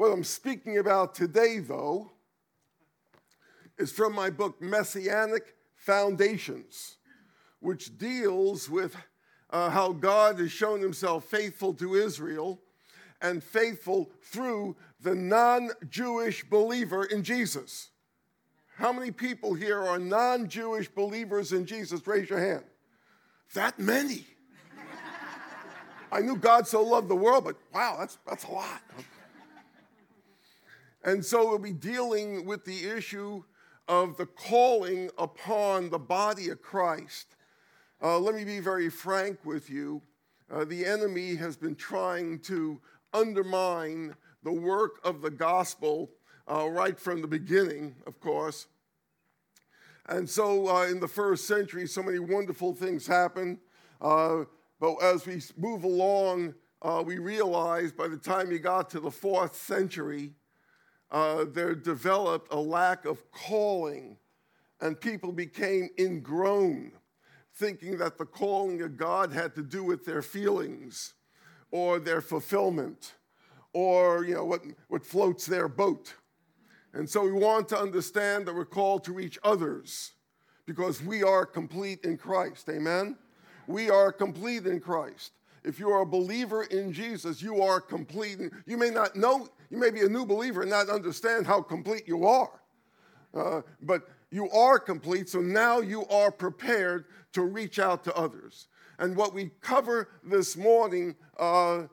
What I'm speaking about today, though, is from my book, Messianic Foundations, which deals with uh, how God has shown himself faithful to Israel and faithful through the non Jewish believer in Jesus. How many people here are non Jewish believers in Jesus? Raise your hand. That many. I knew God so loved the world, but wow, that's, that's a lot. And so we'll be dealing with the issue of the calling upon the body of Christ. Uh, let me be very frank with you. Uh, the enemy has been trying to undermine the work of the gospel uh, right from the beginning, of course. And so uh, in the first century, so many wonderful things happened. Uh, but as we move along, uh, we realize by the time you got to the fourth century, uh, there developed a lack of calling, and people became ingrown, thinking that the calling of God had to do with their feelings or their fulfillment or you know what, what floats their boat. And so we want to understand that we're called to reach others because we are complete in Christ. Amen? We are complete in Christ. If you are a believer in Jesus, you are complete. You may not know, you may be a new believer and not understand how complete you are. Uh, but you are complete, so now you are prepared to reach out to others. And what we cover this morning uh,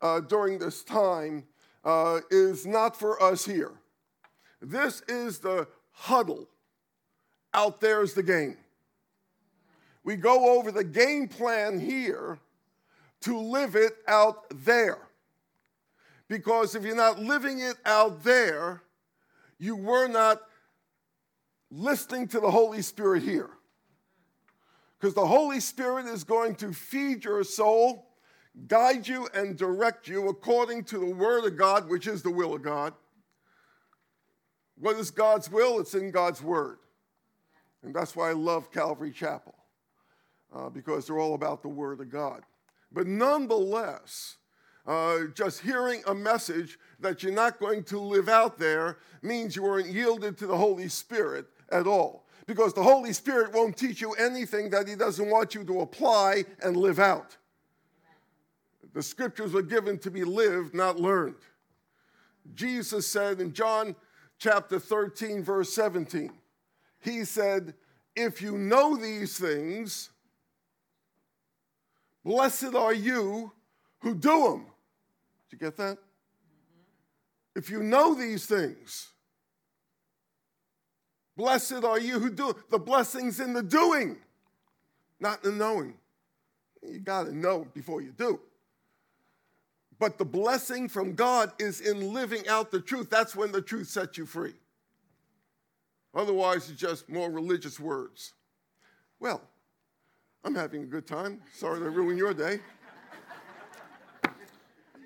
uh, during this time uh, is not for us here. This is the huddle. Out there is the game. We go over the game plan here to live it out there. Because if you're not living it out there, you were not listening to the Holy Spirit here. Because the Holy Spirit is going to feed your soul guide you and direct you according to the Word of God, which is the will of God. What is God's will? It's in God's Word. And that's why I love Calvary Chapel, uh, because they're all about the Word of God. But nonetheless, uh, just hearing a message that you're not going to live out there means you weren't yielded to the Holy Spirit at all. Because the Holy Spirit won't teach you anything that He doesn't want you to apply and live out. The scriptures were given to be lived, not learned. Jesus said in John chapter 13, verse 17, He said, If you know these things, blessed are you who do them. You get that? Mm-hmm. If you know these things, blessed are you who do the blessings in the doing, not in the knowing. You got to know before you do. But the blessing from God is in living out the truth. That's when the truth sets you free. Otherwise, it's just more religious words. Well, I'm having a good time. Sorry to ruin your day.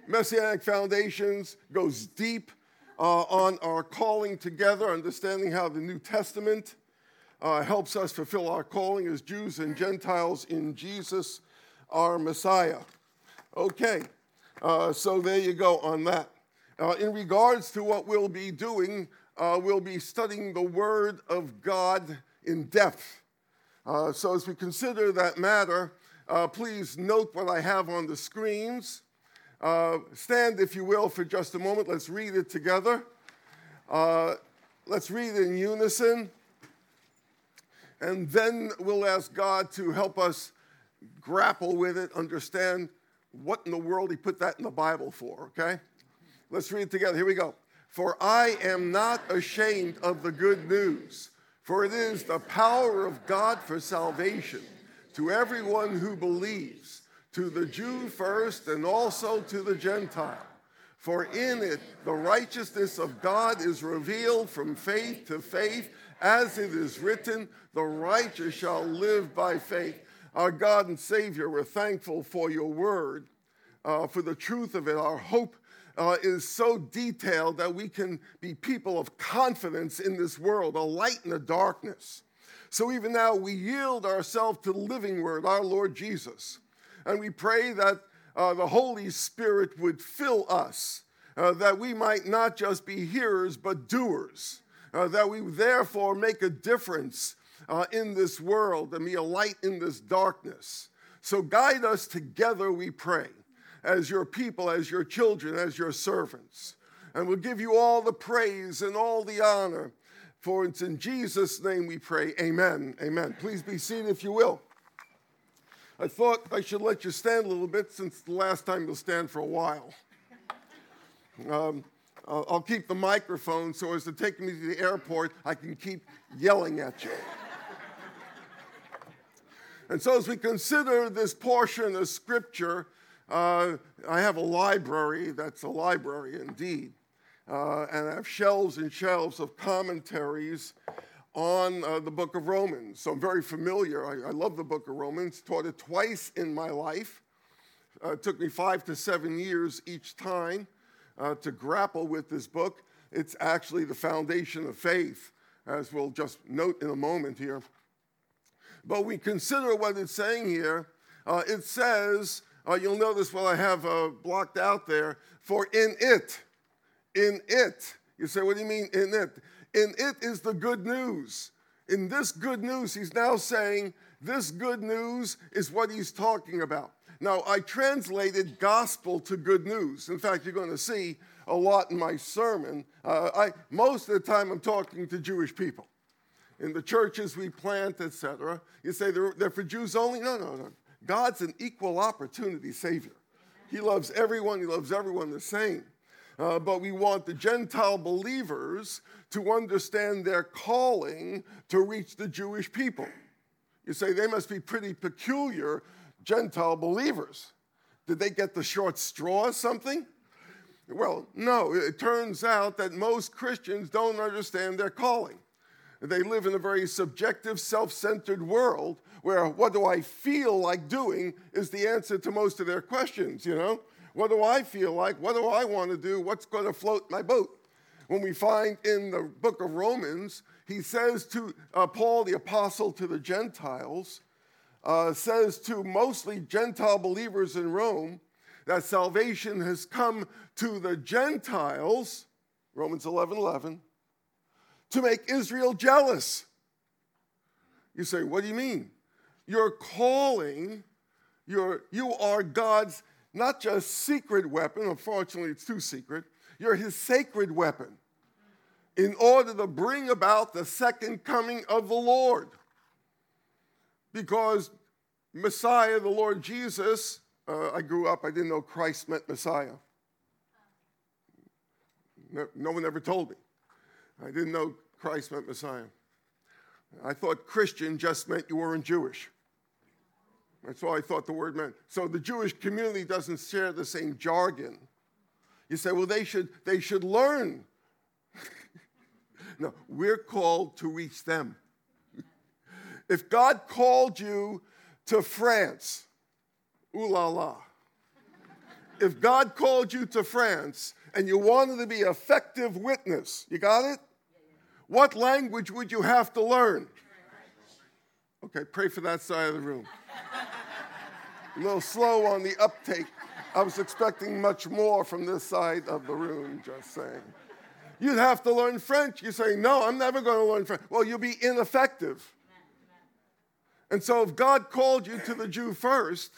Messianic Foundations goes deep uh, on our calling together, understanding how the New Testament uh, helps us fulfill our calling as Jews and Gentiles in Jesus, our Messiah. Okay. Uh, so there you go on that. Uh, in regards to what we'll be doing, uh, we'll be studying the Word of God in depth. Uh, so as we consider that matter, please note what I have on the screens. Uh, stand, if you will, for just a moment. Let's read it together. let's read in unison. And then we'll ask God to help us grapple with it, understand what in the world he put that in the Bible for, okay? Let's read it together. Here we go. For I am not ashamed of the good news, for it is the power of God for salvation to everyone who believes, to the Jew first and also to the Gentile. For in it the righteousness of God is revealed from faith to faith, as it is written, the righteous shall live by faith. Our God and Savior, we're thankful for your word, uh, for the truth of it. Our hope uh, is so detailed that we can be people of confidence in this world, a light in the darkness. So even now, we yield ourselves to the living word, our Lord Jesus. And we pray that uh, the Holy Spirit would fill us uh, that we might not just be hearers, but doers, uh, that we therefore make a difference uh, in this world and be a light in this darkness. So guide us together, we pray, as your people, as your children, as your servants. And we'll give you all the praise and all the honor. For it's in Jesus' name we pray. Amen. Amen. Please be seated if you will. I thought I should let you stand a little bit since the last time you'll stand for a while. Um, I'll keep the microphone so as to take me to the airport, I can keep yelling at you. and so, as we consider this portion of Scripture, uh, I have a library that's a library indeed. Uh, and I have shelves and shelves of commentaries on uh, the book of Romans. So I'm very familiar. I, I, love the book of Romans, taught it twice in my life. Uh, it took me five to seven years each time uh, to grapple with this book. It's actually the foundation of faith, as we'll just note in a moment here. But we consider what it's saying here. Uh, it says, uh, you'll notice what I have uh, blocked out there, for in it, in it. You say, what do you mean in it? In it is the good news. In this good news, he's now saying this good news is what he's talking about. Now, I translated gospel to good news. In fact, you're going to see a lot in my sermon. Uh, I, most of the time, I'm talking to Jewish people. In the churches we plant, etc., you say they're, they're for Jews only? No, no, no. God's an equal opportunity Savior. He loves everyone, He loves everyone the same. Uh, but we want the Gentile believers to understand their calling to reach the Jewish people. You say they must be pretty peculiar Gentile believers. Did they get the short straw or something? Well, no. It turns out that most Christians don't understand their calling. They live in a very subjective, self centered world where what do I feel like doing is the answer to most of their questions, you know? What do I feel like? What do I want to do? What's going to float my boat? When we find in the book of Romans, he says to uh, Paul, the apostle to the Gentiles, uh, says to mostly Gentile believers in Rome that salvation has come to the Gentiles, Romans 11 11, to make Israel jealous. You say, what do you mean? You're calling, you're, you are God's not just secret weapon, unfortunately, it's too secret, you're his sacred weapon in order to bring about the second coming of the Lord. Because Messiah, the Lord Jesus, uh, I grew up, I didn't know Christ meant Messiah. No, no one ever told me. I didn't know Christ meant Messiah. I thought Christian just meant you weren't Jewish. That's all I thought the word meant. So the Jewish community doesn't share the same jargon. You say, well, they should, they should learn. no, we're called to reach them. if God called you to France, ooh la la. if God called you to France and you wanted to be effective witness, you got it? What language would you have to learn? Okay, pray for that side of the room a little slow on the uptake. I was expecting much more from this side of the room, just saying. You'd have to learn French. You say, No, I'm never going to learn French. Well, you'll be ineffective. And so, if God called you to the Jew first,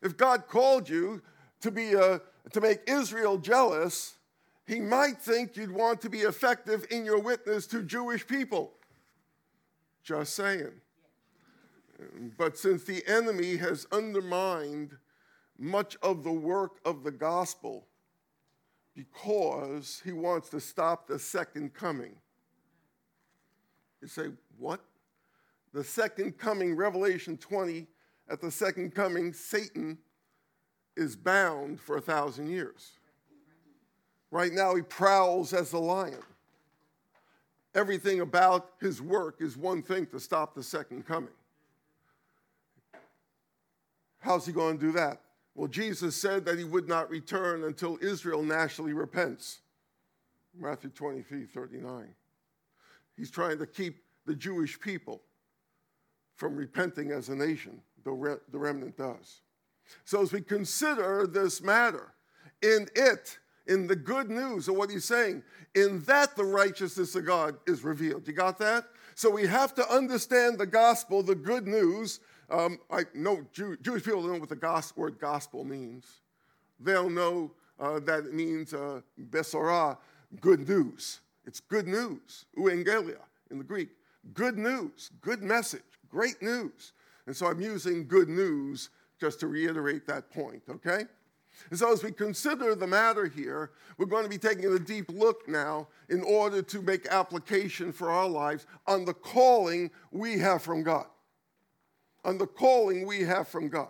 if God called you to, be a, to make Israel jealous, he might think you'd want to be effective in your witness to Jewish people. Just saying. But since the enemy has undermined much of the work of the gospel because he wants to stop the second coming. You say, what? The second coming, Revelation 20, at the second coming, Satan is bound for a thousand years. Right now, he prowls as a lion. Everything about his work is one thing to stop the second coming. How's he going to do that? Well, Jesus said that he would not return until Israel nationally repents. Matthew 23 39. He's trying to keep the Jewish people from repenting as a nation, the, re- the remnant does. So, as we consider this matter, in it in the good news of what he's saying. In that the righteousness of God is revealed. You got that? So we have to understand the gospel, the good news. Um, I know Jew, Jewish people know what the gospel, word gospel means. They'll know uh, that it means uh, besorah, good news. It's good news, euangelia in the Greek. Good news, good message, great news. And so I'm using good news just to reiterate that point, okay? And so, as we consider the matter here, we're going to be taking a deep look now in order to make application for our lives on the calling we have from God. On the calling we have from God.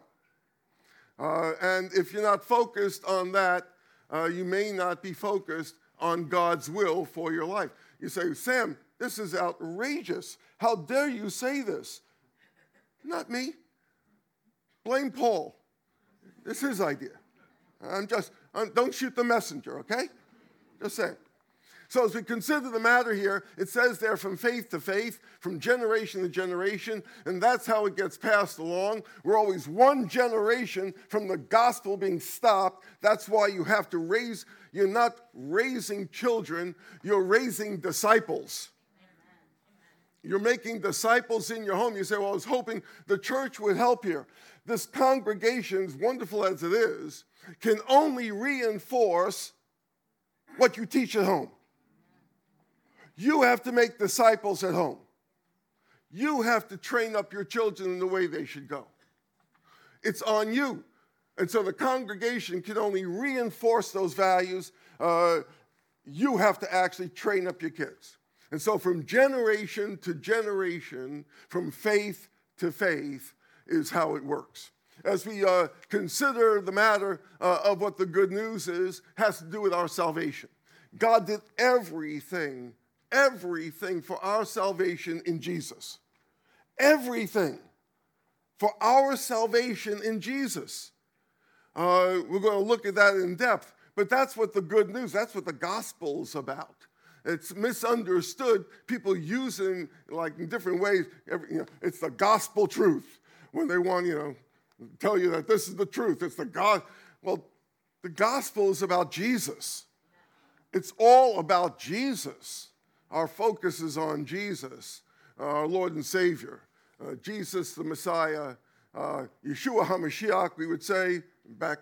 Uh, and if you're not focused on that, uh, you may not be focused on God's will for your life. You say, Sam, this is outrageous. How dare you say this? Not me. Blame Paul. It's his idea. I'm just, I'm, don't shoot the messenger, okay? Just saying. So, as we consider the matter here, it says there from faith to faith, from generation to generation, and that's how it gets passed along. We're always one generation from the gospel being stopped. That's why you have to raise, you're not raising children, you're raising disciples. You're making disciples in your home. You say, Well, I was hoping the church would help here. This congregation, as wonderful as it is, can only reinforce what you teach at home. You have to make disciples at home. You have to train up your children in the way they should go. It's on you. And so the congregation can only reinforce those values. Uh, you have to actually train up your kids. And so, from generation to generation, from faith to faith, is how it works as we uh, consider the matter uh, of what the good news is, has to do with our salvation. God did everything, everything for our salvation in Jesus. Everything for our salvation in Jesus. Uh, we're going to look at that in depth, but that's what the good news, that's what the gospel is about. It's misunderstood. People using like in different ways. Every, you know, it's the gospel truth when they want, you know, tell you that this is the truth. It's the God. Well, the gospel is about Jesus. It's all about Jesus. Our focus is on Jesus, our Lord and Savior. Uh, Jesus, the Messiah, uh, Yeshua HaMashiach, we would say back,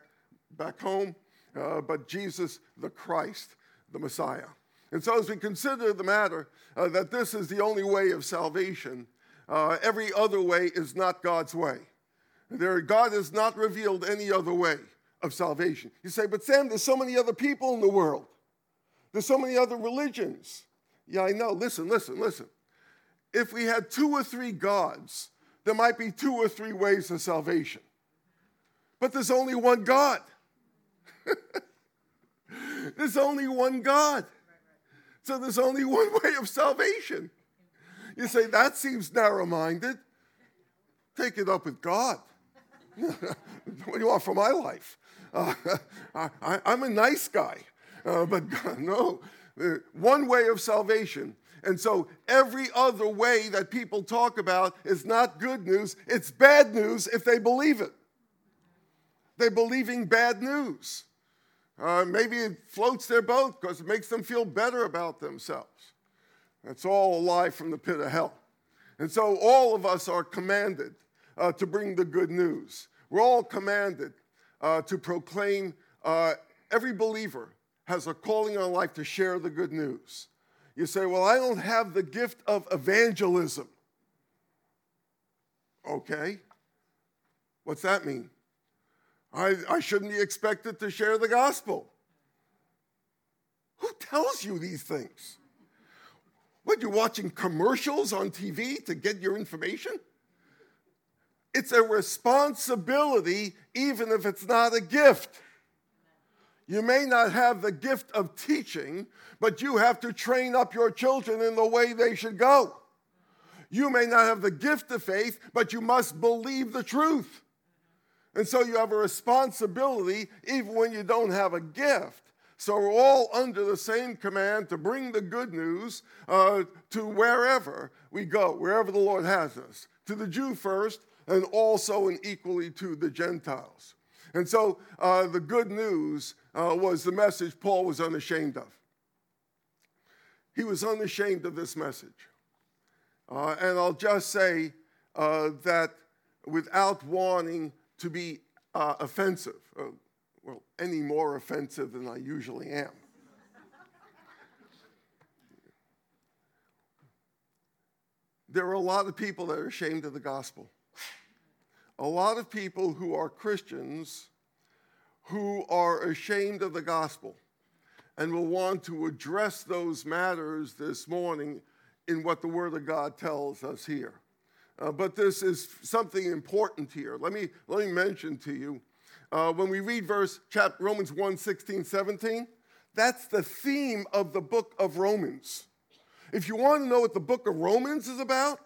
back home, uh, but Jesus, the Christ, the Messiah. And so, as we consider the matter uh, that this is the only way of salvation, uh, every other way is not God's way. There, God has not revealed any other way of salvation. You say, but Sam, there's so many other people in the world. There's so many other religions. Yeah, I know. Listen, listen, listen. If we had two or three gods, there might be two or three ways of salvation. But there's only one God. there's only one God. So there's only one way of salvation. You say, that seems narrow minded. Take it up with God. what do you want for my life? Uh, I, am a nice guy, uh, but no, one way of salvation. And so every other way that people talk about is not good news, it's bad news if they believe it. They're believing bad news. Uh, maybe it floats their boat because it makes them feel better about themselves. That's all a lie from the pit of hell. And so all of us are commanded uh, to bring the good news. We're all commanded uh, to proclaim, uh, every believer has a calling on life to share the good news. You say, Well, I don't have the gift of evangelism. Okay. What's that mean? I, I shouldn't be expected to share the gospel. Who tells you these things? What, you're watching commercials on TV to get your information? It's a responsibility, even if it's not a gift. You may not have the gift of teaching, but you have to train up your children in the way they should go. You may not have the gift of faith, but you must believe the truth. And so you have a responsibility even when you don't have a gift. So we're all under the same command to bring the good news uh, to wherever we go, wherever the Lord has us. To the Jew first, and also and equally to the Gentiles. And so uh, the good news uh, was the message Paul was unashamed of. He was unashamed of this message. Uh, and I'll just say uh, that without wanting to be uh, offensive, uh, well, any more offensive than I usually am. there are a lot of people that are ashamed of the gospel. A lot of people who are Christians who are ashamed of the gospel and will want to address those matters this morning in what the Word of God tells us here. Uh, but this is something important here. Let me, let me mention to you uh, when we read verse chapter, Romans 1 16, 17, that's the theme of the book of Romans. If you want to know what the book of Romans is about,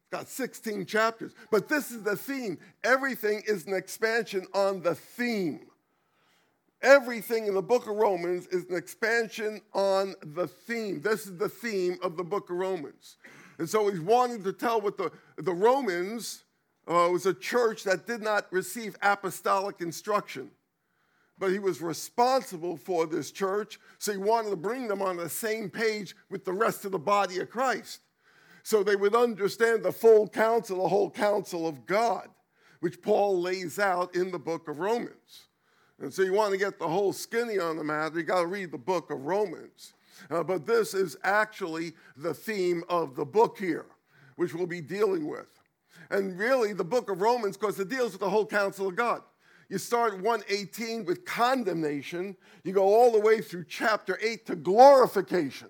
it's got 16 chapters. But this is the theme. Everything is an expansion on the theme. Everything in the book of Romans is an expansion on the theme. This is the theme of the book of Romans. And so he's wanting to tell what the, the Romans uh, was a church that did not receive apostolic instruction, but he was responsible for this church. So he wanted to bring them on the same page with the rest of the body of Christ. So they would understand the full counsel, the whole counsel of God, which Paul lays out in the book of Romans. And so you want to get the whole skinny on the matter, you got to read the book of Romans. Uh, but this is actually the theme of the book here, which we'll be dealing with. And really, the book of Romans, because it deals with the whole counsel of God. You start 118 with condemnation, you go all the way through chapter 8 to glorification.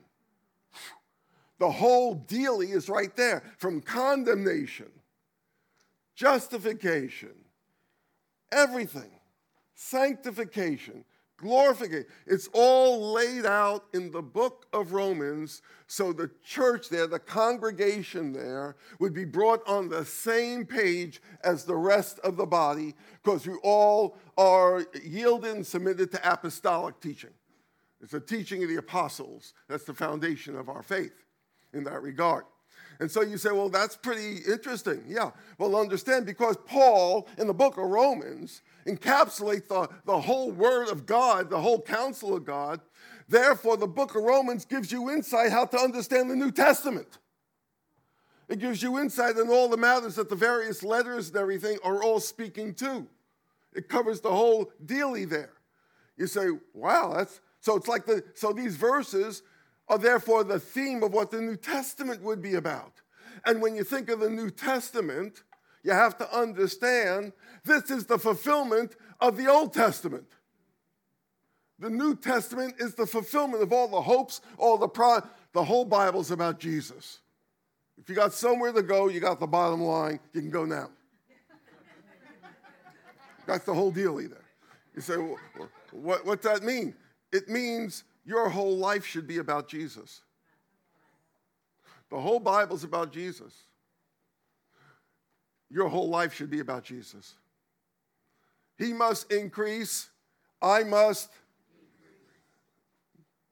The whole dealy is right there from condemnation, justification, everything sanctification, glorification. It's all laid out in the book of Romans so the church there, the congregation there, would be brought on the same page as the rest of the body because we all are yielded and submitted to apostolic teaching. It's the teaching of the apostles. That's the foundation of our faith in that regard. And so you say, well, that's pretty interesting. Yeah. Well, understand because Paul in the book of Romans encapsulates the, the whole word of God, the whole counsel of God. Therefore, the book of Romans gives you insight how to understand the New Testament. It gives you insight in all the matters that the various letters and everything are all speaking to. It covers the whole dealy there. You say, wow, that's so it's like the so these verses are therefore the theme of what the New Testament would be about. And when you think of the New Testament, you have to understand this is the fulfillment of the Old Testament. The New Testament is the fulfillment of all the hopes, all the pro- the whole Bible's about Jesus. If you got somewhere to go, you got the bottom line, you can go now. That's the whole deal either. You say, well, what, what's that mean? It means your whole life should be about Jesus. The whole Bible's about Jesus. Your whole life should be about Jesus. He must increase, I must.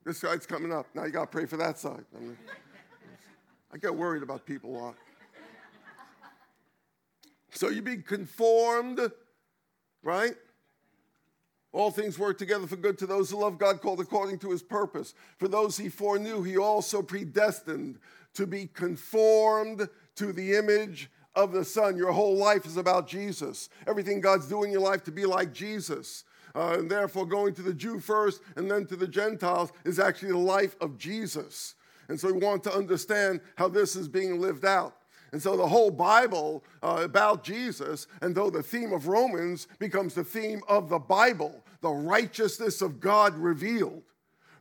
This side's coming up. Now you got to pray for that side. I, mean, I get worried about people a lot. So you be conformed, right? All things work together for good to those who love God, called according to his purpose. For those he foreknew, he also predestined to be conformed to the image of the Son. Your whole life is about Jesus. Everything God's doing in your life to be like Jesus. Uh, and therefore, going to the Jew first and then to the Gentiles is actually the life of Jesus. And so we want to understand how this is being lived out. And so the whole Bible uh, about Jesus, and though the theme of Romans becomes the theme of the Bible, the righteousness of God revealed.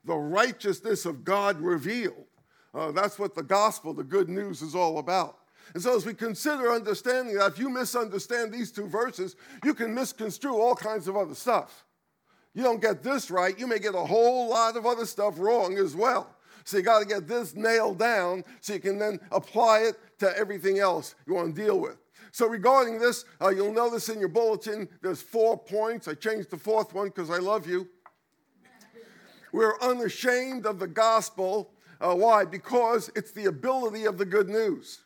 The righteousness of God revealed. Uh, that's what the gospel, the good news, is all about. And so, as we consider understanding that, if you misunderstand these two verses, you can misconstrue all kinds of other stuff. You don't get this right, you may get a whole lot of other stuff wrong as well. So, you got to get this nailed down so you can then apply it to everything else you want to deal with. So, regarding this, uh, you'll notice in your bulletin there's four points. I changed the fourth one because I love you. We're unashamed of the gospel. Uh, why? Because it's the ability of the good news.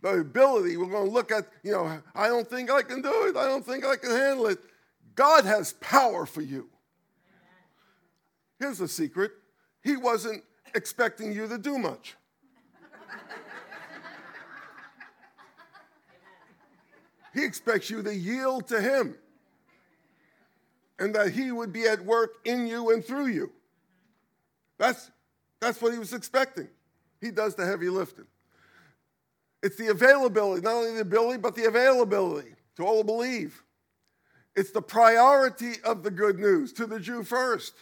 The ability, we're going to look at, you know, I don't think I can do it. I don't think I can handle it. God has power for you. Here's the secret He wasn't expecting you to do much. He expects you to yield to Him and that He would be at work in you and through you. That's, that's what He was expecting. He does the heavy lifting. It's the availability, not only the ability, but the availability to all who believe. It's the priority of the good news to the Jew first.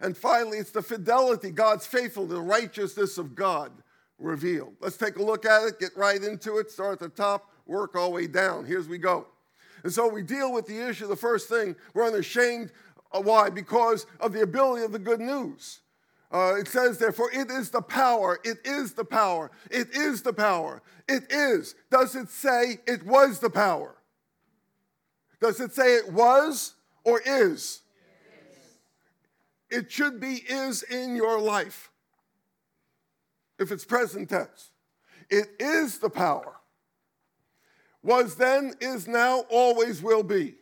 And finally, it's the fidelity, God's faithfulness, the righteousness of God revealed. Let's take a look at it, get right into it, start at the top, work all the way down. Here's we go. And so we deal with the issue. The first thing, we're unashamed. Why? Because of the ability of the good news. Uh, it says, therefore, it is the power. It is the power. It is the power. It is. Does it say it was the power? Does it say it was or is? It should be is in your life. If it's present tense, it is the power. Was then, is now, always will be.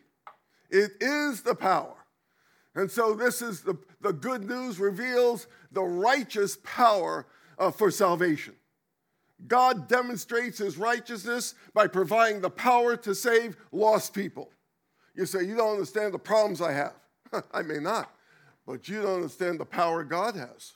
It is the power. And so, this is the, the good news reveals the righteous power uh, for salvation. God demonstrates his righteousness by providing the power to save lost people. You say, You don't understand the problems I have. I may not, but you don't understand the power God has.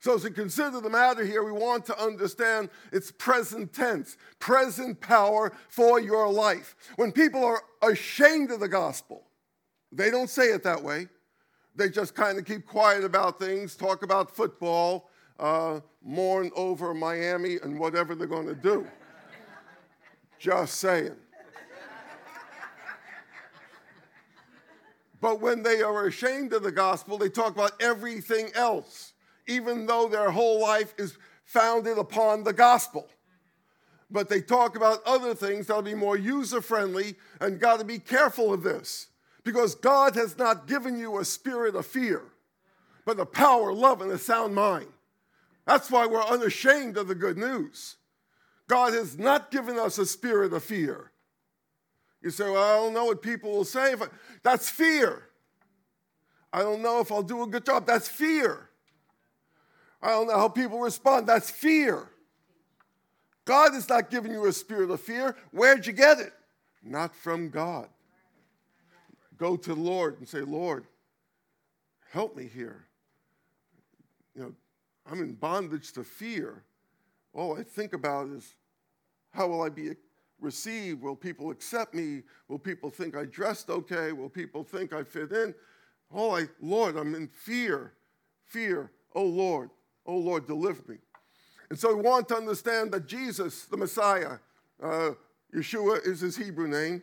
So, as we consider the matter here, we want to understand its present tense, present power for your life. When people are ashamed of the gospel, they don't say it that way. They just kind of keep quiet about things, talk about football, uh, mourn over Miami, and whatever they're going to do. just saying. But when they are ashamed of the gospel, they talk about everything else even though their whole life is founded upon the gospel. But they talk about other things that'll be more user friendly, and got to be careful of this because God has not given you a spirit of fear, but a power, love, and a sound mind. That's why we're unashamed of the good news. God has not given us a spirit of fear. You say, Well, I don't know what people will say. That's fear. I don't know if I'll do a good job. That's fear. I don't know how people respond. That's fear. God is not giving you a spirit of fear. Where'd you get it? Not from God. Go to the Lord and say, Lord, help me here. You know, I'm in bondage to fear. All I think about is how will I be received? Will people accept me? Will people think I dressed okay? Will people think I fit in? Oh, I, Lord, I'm in fear. Fear. Oh, Lord. Oh Lord, deliver me. And so we want to understand that Jesus, the Messiah, uh, Yeshua is his Hebrew name.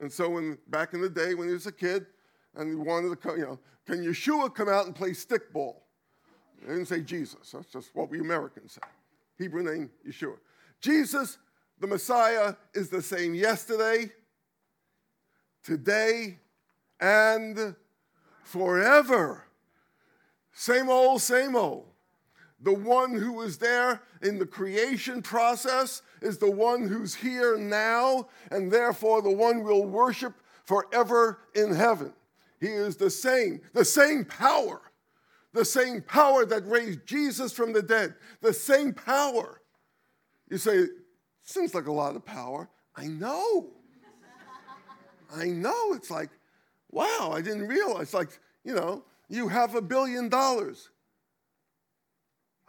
And so when back in the day when he was a kid and he wanted to come, you know, can Yeshua come out and play stickball? They didn't say Jesus. That's just what we Americans say. Hebrew name, Yeshua. Jesus, the Messiah, is the same yesterday, today, and forever. Same old, same old. The one who was there in the creation process is the one who's here now, and therefore the one we'll worship forever in heaven. He is the same, the same power, the same power that raised Jesus from the dead, the same power. You say, seems like a lot of power. I know. I know. It's like, wow, I didn't realize. Like, you know, you have a billion dollars.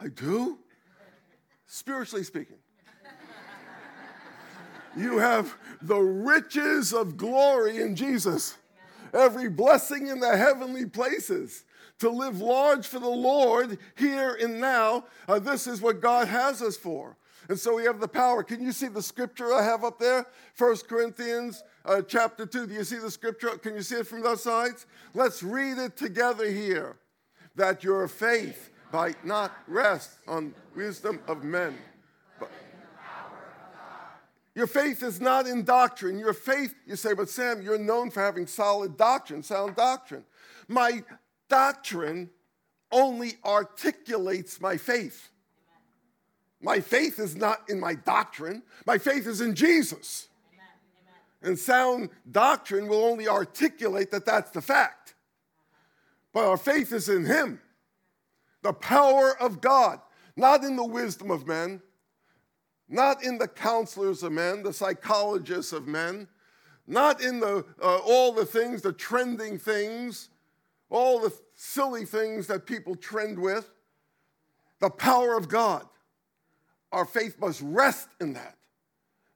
I do? Spiritually speaking. You have the riches of glory in Jesus, every blessing in the heavenly places. To live large for the Lord here and now, uh, this is what God has us for. And so we have the power. Can you see the scripture I have up there? First Corinthians uh, chapter 2. Do you see the scripture? Can you see it from those sides? Let's read it together here. That your faith might not rest on wisdom of men. But your faith is not in doctrine. Your faith, you say, but Sam, you're known for having solid doctrine, sound doctrine. My doctrine only articulates my faith. My faith is not in my doctrine, my faith is in Jesus. And sound doctrine will only articulate that that's the fact. But our faith is in Him, the power of God, not in the wisdom of men, not in the counselors of men, the psychologists of men, not in the, uh, all the things, the trending things, all the silly things that people trend with. The power of God. Our faith must rest in that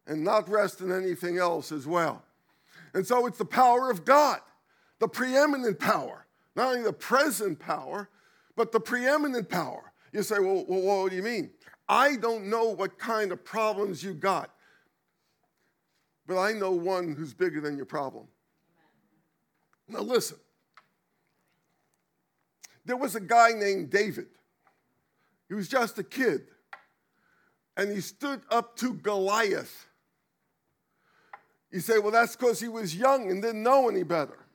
and not rest in anything else as well. And so it's the power of God, the preeminent power, not only the present power, but the preeminent power. You say, well, well what do you mean? I don't know what kind of problems you got, but I know one who's bigger than your problem. Now, listen. There was a guy named David. He was just a kid. And he stood up to Goliath. You say, well, that's because he was young and didn't know any better.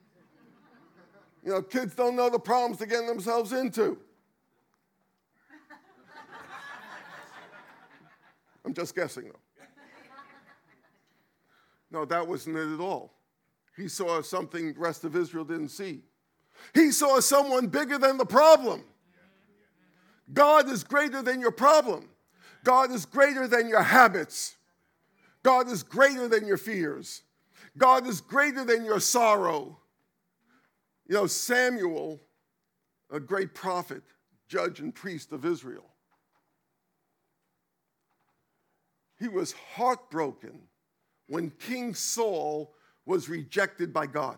You know, kids don't know the problems they're getting themselves into. I'm just guessing, though. No, that wasn't it at all. He saw something the rest of Israel didn't see. He saw someone bigger than the problem. God is greater than your problem. God is greater than your habits. God is greater than your fears. God is greater than your sorrow. You know, Samuel, a great prophet, judge, and priest of Israel, he was heartbroken when King Saul was rejected by God.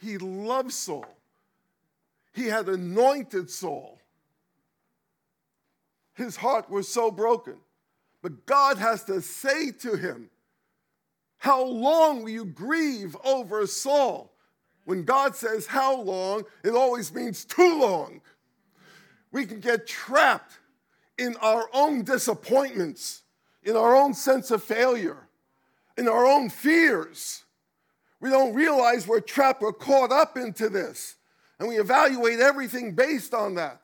He loved Saul. He had anointed Saul. His heart was so broken. But God has to say to him, How long will you grieve over Saul? When God says how long, it always means too long. We can get trapped in our own disappointments, in our own sense of failure, in our own fears. We don't realize we're trapped, we're caught up into this. And we evaluate everything based on that.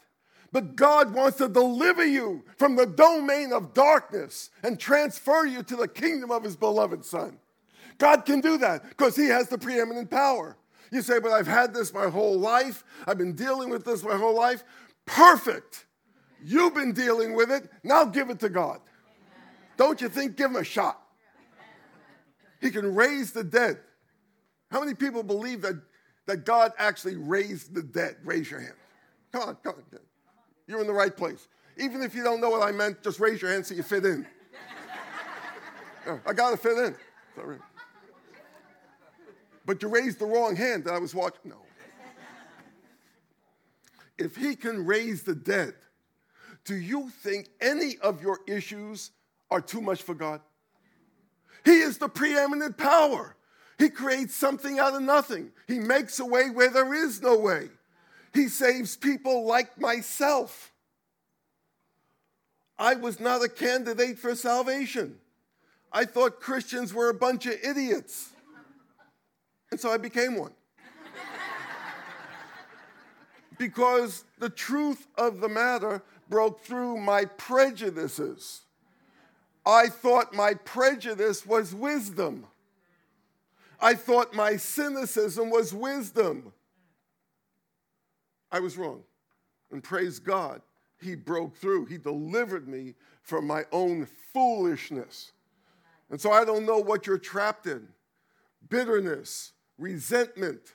But God wants to deliver you from the domain of darkness and transfer you to the kingdom of his beloved Son. God can do that because he has the preeminent power. You say, but I've had this my whole life. I've been dealing with this my whole life. Perfect. You've been dealing with it. Now give it to God. Don't you think? Give him a shot. He can raise the dead. How many people believe that, that God actually raised the dead? Raise your hand. Come on, come on. You're in the right place. Even if you don't know what I meant, just raise your hand so you fit in. I got to fit in. Sorry. But you raised the wrong hand that I was watching. No. If he can raise the dead, do you think any of your issues are too much for God? He is the preeminent power. He creates something out of nothing. He makes a way where there is no way. He saves people like myself. I was not a candidate for salvation. I thought Christians were a bunch of idiots. And so I became one. because the truth of the matter broke through my prejudices. I thought my prejudice was wisdom. I thought my cynicism was wisdom. I was wrong. And praise God, He broke through. He delivered me from my own foolishness. And so I don't know what you're trapped in bitterness, resentment,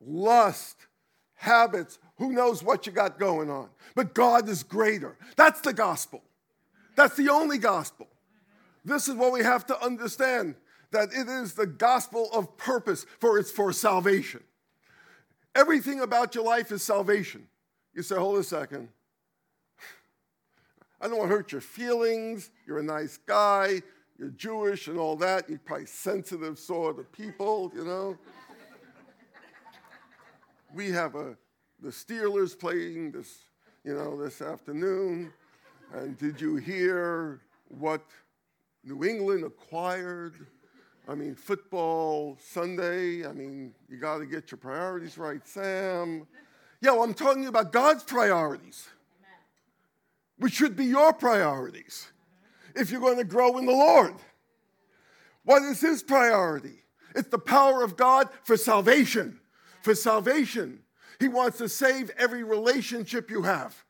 lust, habits. Who knows what you got going on? But God is greater. That's the gospel. That's the only gospel. This is what we have to understand that it is the gospel of purpose, for it's for salvation. Everything about your life is salvation. You say, hold a second. I don't want to hurt your feelings. You're a nice guy. You're Jewish and all that. You're probably sensitive sort of people, you know. we have a the Steelers playing this, you know, this afternoon. And did you hear what New England acquired? I mean, football Sunday. I mean, you got to get your priorities right, Sam. Yeah, well, I'm talking about God's priorities, which should be your priorities if you're going to grow in the Lord. What is his priority? It's the power of God for salvation. For salvation. He wants to save every relationship you have.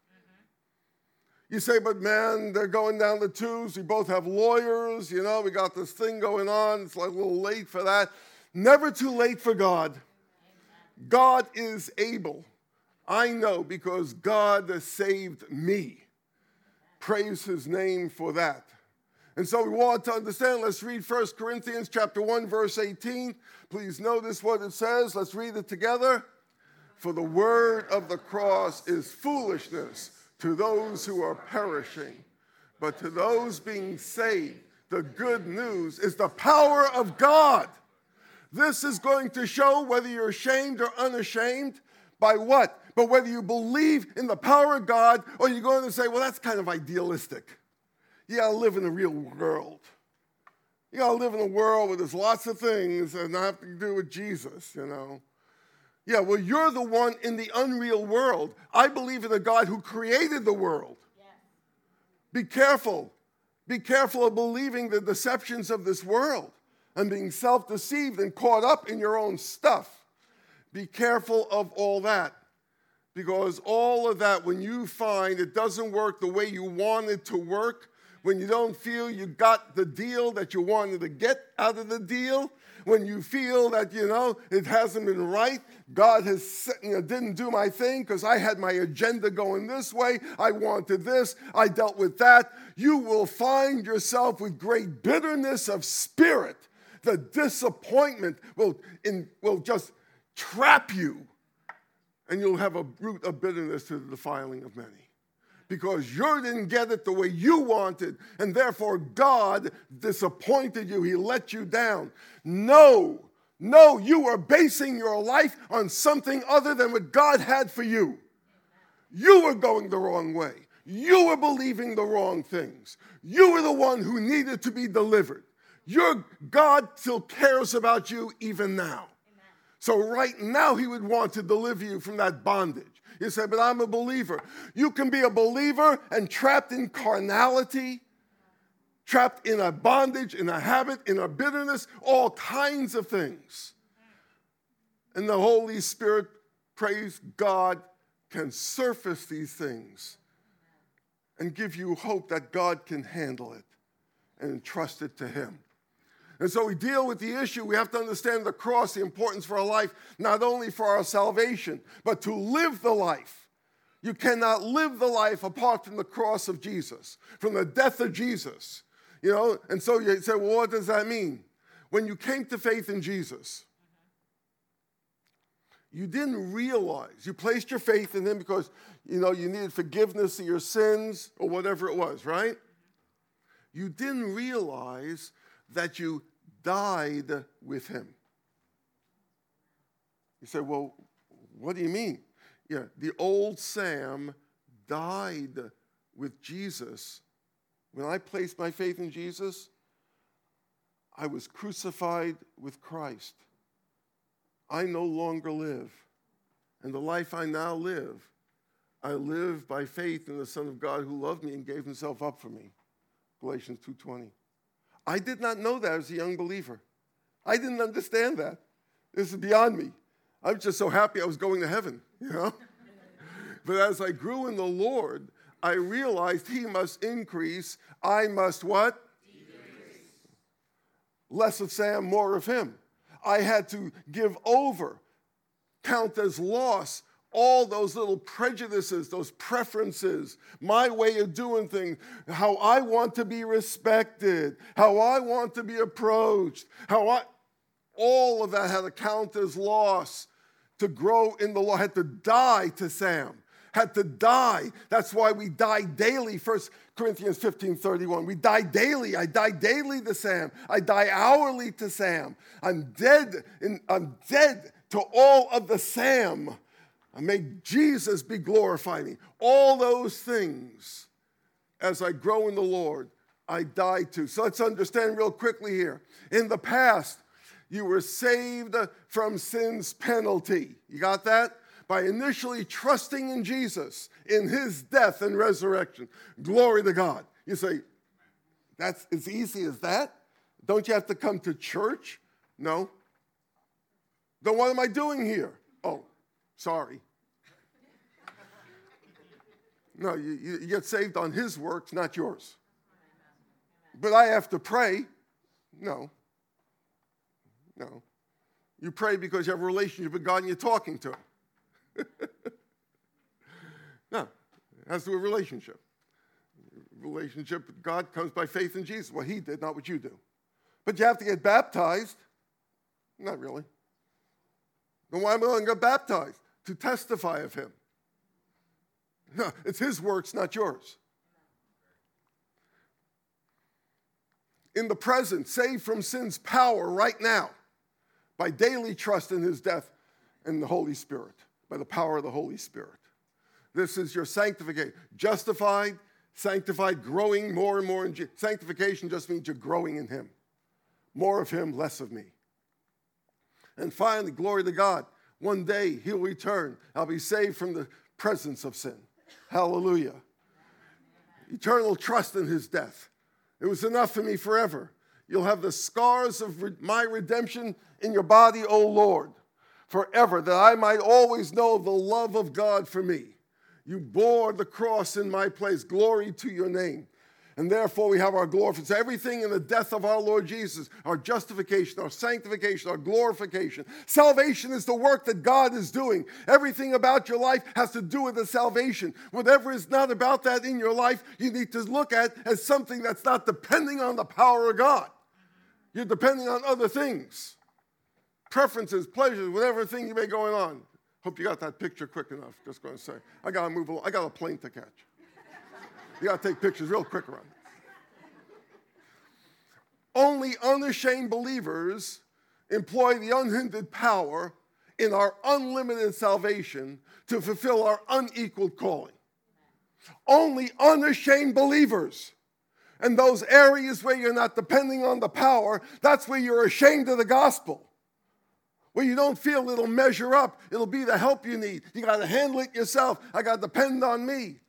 You say, but man, they're going down the tubes. We both have lawyers. You know, we got this thing going on. It's like a little late for that. Never too late for God. God is able. I know because God saved me. Praise his name for that. And so we want to understand. Let's read 1 Corinthians chapter 1 verse 18. Please notice what it says. Let's read it together. For the word of the cross is foolishness to those who are perishing, but to those being saved, the good news is the power of God. This is going to show whether you're ashamed or unashamed by what? But whether you believe in the power of God or you're going to say, well, that's kind of idealistic. You gotta live in the real world. You gotta live in a world where there's lots of things that have to do with Jesus, you know. Yeah, well, you're the one in the unreal world. I believe in a God who created the world. Be careful. Be careful of believing the deceptions of this world and being self deceived and caught up in your own stuff. Be careful of all that. Because all of that, when you find it doesn't work the way you want it to work, when you don't feel you got the deal that you wanted to get out of the deal, when you feel that, you know, it hasn't been right, God has, you know, didn't do my thing because I had my agenda going this way, I wanted this, I dealt with that, you will find yourself with great bitterness of spirit. The disappointment will, in, will just trap you, and you'll have a root of bitterness to the defiling of many because you didn't get it the way you wanted, and therefore God disappointed you. He let you down. No, no, you are basing your life on something other than what God had for you. You were going the wrong way. You were believing the wrong things. You were the one who needed to be delivered. Your God still cares about you even now. So, right now, He would want to deliver you from that bondage. You say, but I'm a believer. You can be a believer and trapped in carnality, trapped in a bondage, in a habit, in a bitterness, all kinds of things. And the Holy Spirit, praise God, can surface these things and give you hope that God can handle it and entrust it to Him. And so we deal with the issue. We have to understand the cross, the importance for our life, not only for our salvation, but to live the life. You cannot live the life apart from the cross of Jesus, from the death of Jesus. You know, and so you say, well, what does that mean? When you came to faith in Jesus, you didn't realize, you placed your faith in him because, you know, you needed forgiveness of your sins or whatever it was, right? You didn't realize that you died with him. You say, well, what do you mean? Yeah, the old Sam died with Jesus. When I placed my faith in Jesus, I was crucified with Christ. I no longer live. And the life I now live, I live by faith in the Son of God who loved me and gave himself up for me. Galatians 2:20. I did not know that as a young believer. I didn't understand that. This is beyond me. I'm just so happy I was going to heaven, you know? but as I grew in the Lord, I realized He must increase. I must what? Decrease. Less of Sam, more of Him. I had to give over, count as loss all those little prejudices, those preferences, my way of doing things, how I want to be respected, how I want to be approached, how I, all of that had to count as loss to grow in the law, had to die to Sam, had to die. That's why we die daily. First Corinthians 15 31. We die daily. I die daily to Sam. I die hourly to Sam. I'm dead. In, I'm dead to all of the Sam and may Jesus be glorified. Me. All those things, as I grow in the Lord, I die to. So let's understand real quickly here. In the past, you were saved from sin's penalty. You got that? By initially trusting in Jesus, in his death and resurrection. Glory to God. You say, that's as easy as that? Don't you have to come to church? No. Then what am I doing here? Oh, sorry. No, you, you get saved on his works, not yours. But I have to pray. No. No. You pray because you have a relationship with God and you're talking to Him. no, it has to do with relationship. Relationship with God comes by faith in Jesus. What He did, not what you do. But you have to get baptized. Not really. Then why am I going to get baptized? To testify of Him. No, it's His works, not yours. In the present, saved from sin's power right now by daily trust in his death and the Holy Spirit, by the power of the Holy Spirit. This is your sanctification. Justified, sanctified, growing more and more in sanctification just means you're growing in him. More of him, less of me. And finally, glory to God. One day he'll return. I'll be saved from the presence of sin. Hallelujah. Eternal trust in his death. It was enough for me forever. You'll have the scars of re- my redemption in your body, O Lord, forever, that I might always know the love of God for me. You bore the cross in my place. Glory to your name. And therefore, we have our glorification. Everything in the death of our Lord Jesus, our justification, our sanctification, our glorification. Salvation is the work that God is doing. Everything about your life has to do with the salvation. Whatever is not about that in your life, you need to look at as something that's not depending on the power of God. You're depending on other things preferences, pleasures, whatever thing you may be going on. Hope you got that picture quick enough. Just going to say, I got to move along. I got a plane to catch. You got to take pictures real quick around. Only unashamed believers employ the unhindered power in our unlimited salvation to fulfill our unequaled calling. Only unashamed believers. And those areas where you're not depending on the power, that's where you're ashamed of the gospel. Where you don't feel it'll measure up, it'll be the help you need. You got to handle it yourself. I got to depend on me.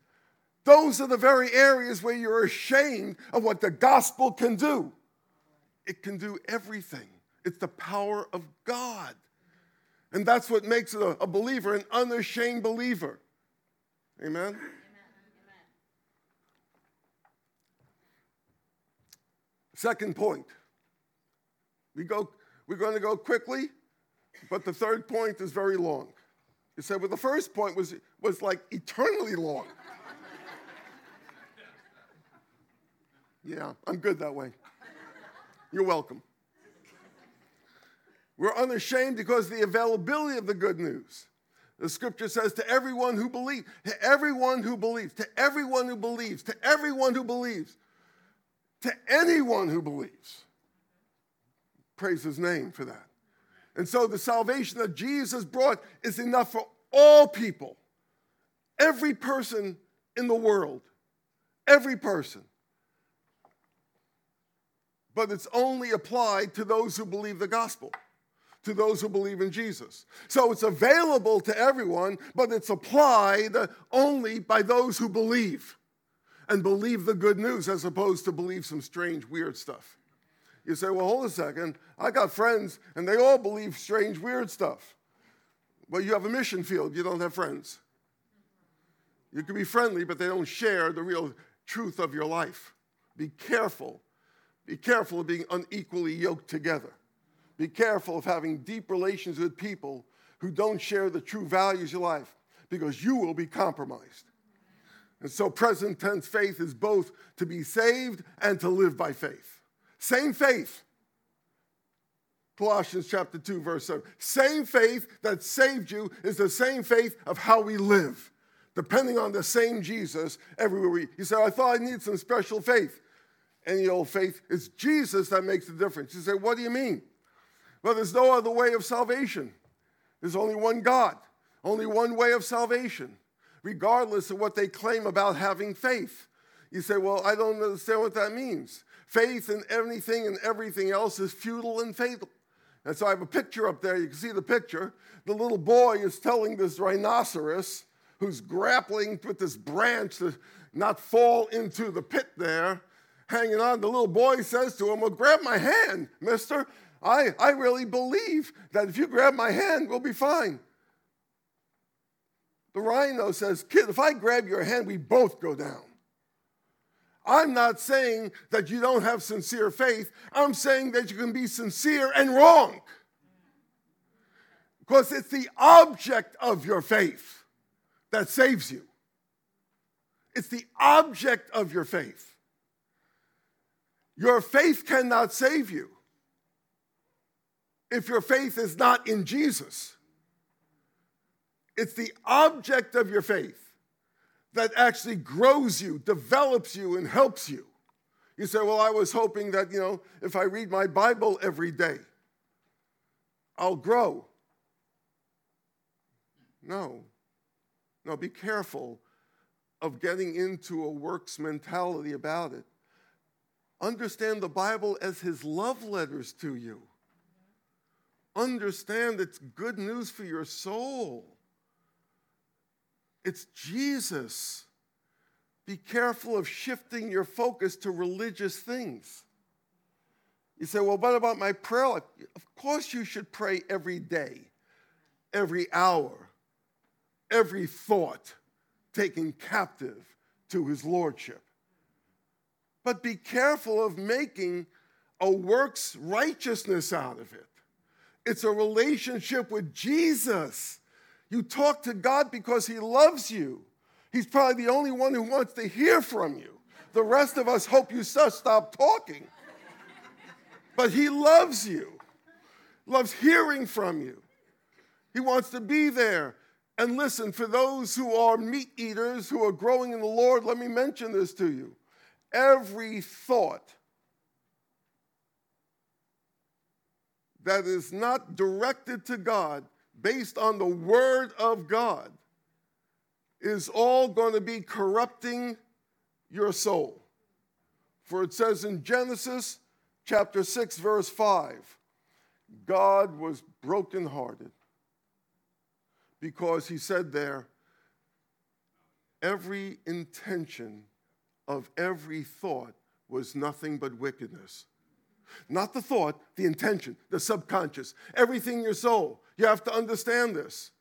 Those are the very areas where you're ashamed of what the gospel can do. It can do everything, it's the power of God. And that's what makes a, a believer an unashamed believer. Amen? Amen? Second point. We go, we're going to go quickly, but the third point is very long. You said, well, the first point was, was like eternally long. Yeah, I'm good that way. You're welcome. We're unashamed because the availability of the good news. The scripture says to everyone who believes, to everyone who believes, to everyone who believes, to everyone who believes, to anyone who believes. Praise his name for that. And so the salvation that Jesus brought is enough for all people, every person in the world, every person but it's only applied to those who believe the gospel, to those who believe in Jesus. So it's available to everyone, but it's applied only by those who believe and believe the good news as opposed to believe some strange, weird stuff. You say, well, hold a second. I got friends and they all believe strange, weird stuff. Well, you have a mission field, you don't have friends. You can be friendly, but they don't share the real truth of your life. Be careful be careful of being unequally yoked together. Be careful of having deep relations with people who don't share the true values of life because you will be compromised. And so, present tense faith is both to be saved and to live by faith. Same faith. Colossians chapter 2, verse 7. Same faith that saved you is the same faith of how we live, depending on the same Jesus everywhere we. You say, oh, I thought I need some special faith any old faith. It's Jesus that makes the difference. You say, What do you mean? Well, there's no other way of salvation. There's only one God, only one way of salvation, regardless of what they claim about having faith. You say, Well, I don't understand what that means. Faith in anything and everything else is futile and fatal. And so I have a picture up there. You can see the picture. The little boy is telling this rhinoceros who's grappling with this branch to not fall into the pit there hanging on. The little boy says to him, Well, grab my hand, mister. I, I really believe that if you grab my hand, we'll be fine. The rhino says, Kid, if I grab your hand, we both go down. I'm not saying that you don't have sincere faith. I'm saying that you can be sincere and wrong. Because it's the object of your faith that saves you. It's the object of your faith. Your faith cannot save you if your faith is not in Jesus. It's the object of your faith that actually grows you, develops you, and helps you. You say, Well, I was hoping that, you know, if I read my Bible every day, I'll grow. No. No, be careful of getting into a works mentality about it. Understand the Bible as his love letters to you. Understand it's good news for your soul. It's Jesus. Be careful of shifting your focus to religious things. You say, well, what about my prayer life? Of course, you should pray every day, every hour, every thought taken captive to his lordship. But be careful of making a works righteousness out of it. It's a relationship with Jesus. You talk to God because He loves you. He's probably the only one who wants to hear from you. The rest of us hope you stop talking. But He loves you, loves hearing from you. He wants to be there. And listen, for those who are meat eaters, who are growing in the Lord, let me mention this to you. Every thought that is not directed to God based on the Word of God is all going to be corrupting your soul. For it says in Genesis chapter 6, verse 5, God was brokenhearted because he said there, every intention of every thought was nothing but wickedness. Not the thought, the intention, the subconscious, everything in your soul. You have to understand this.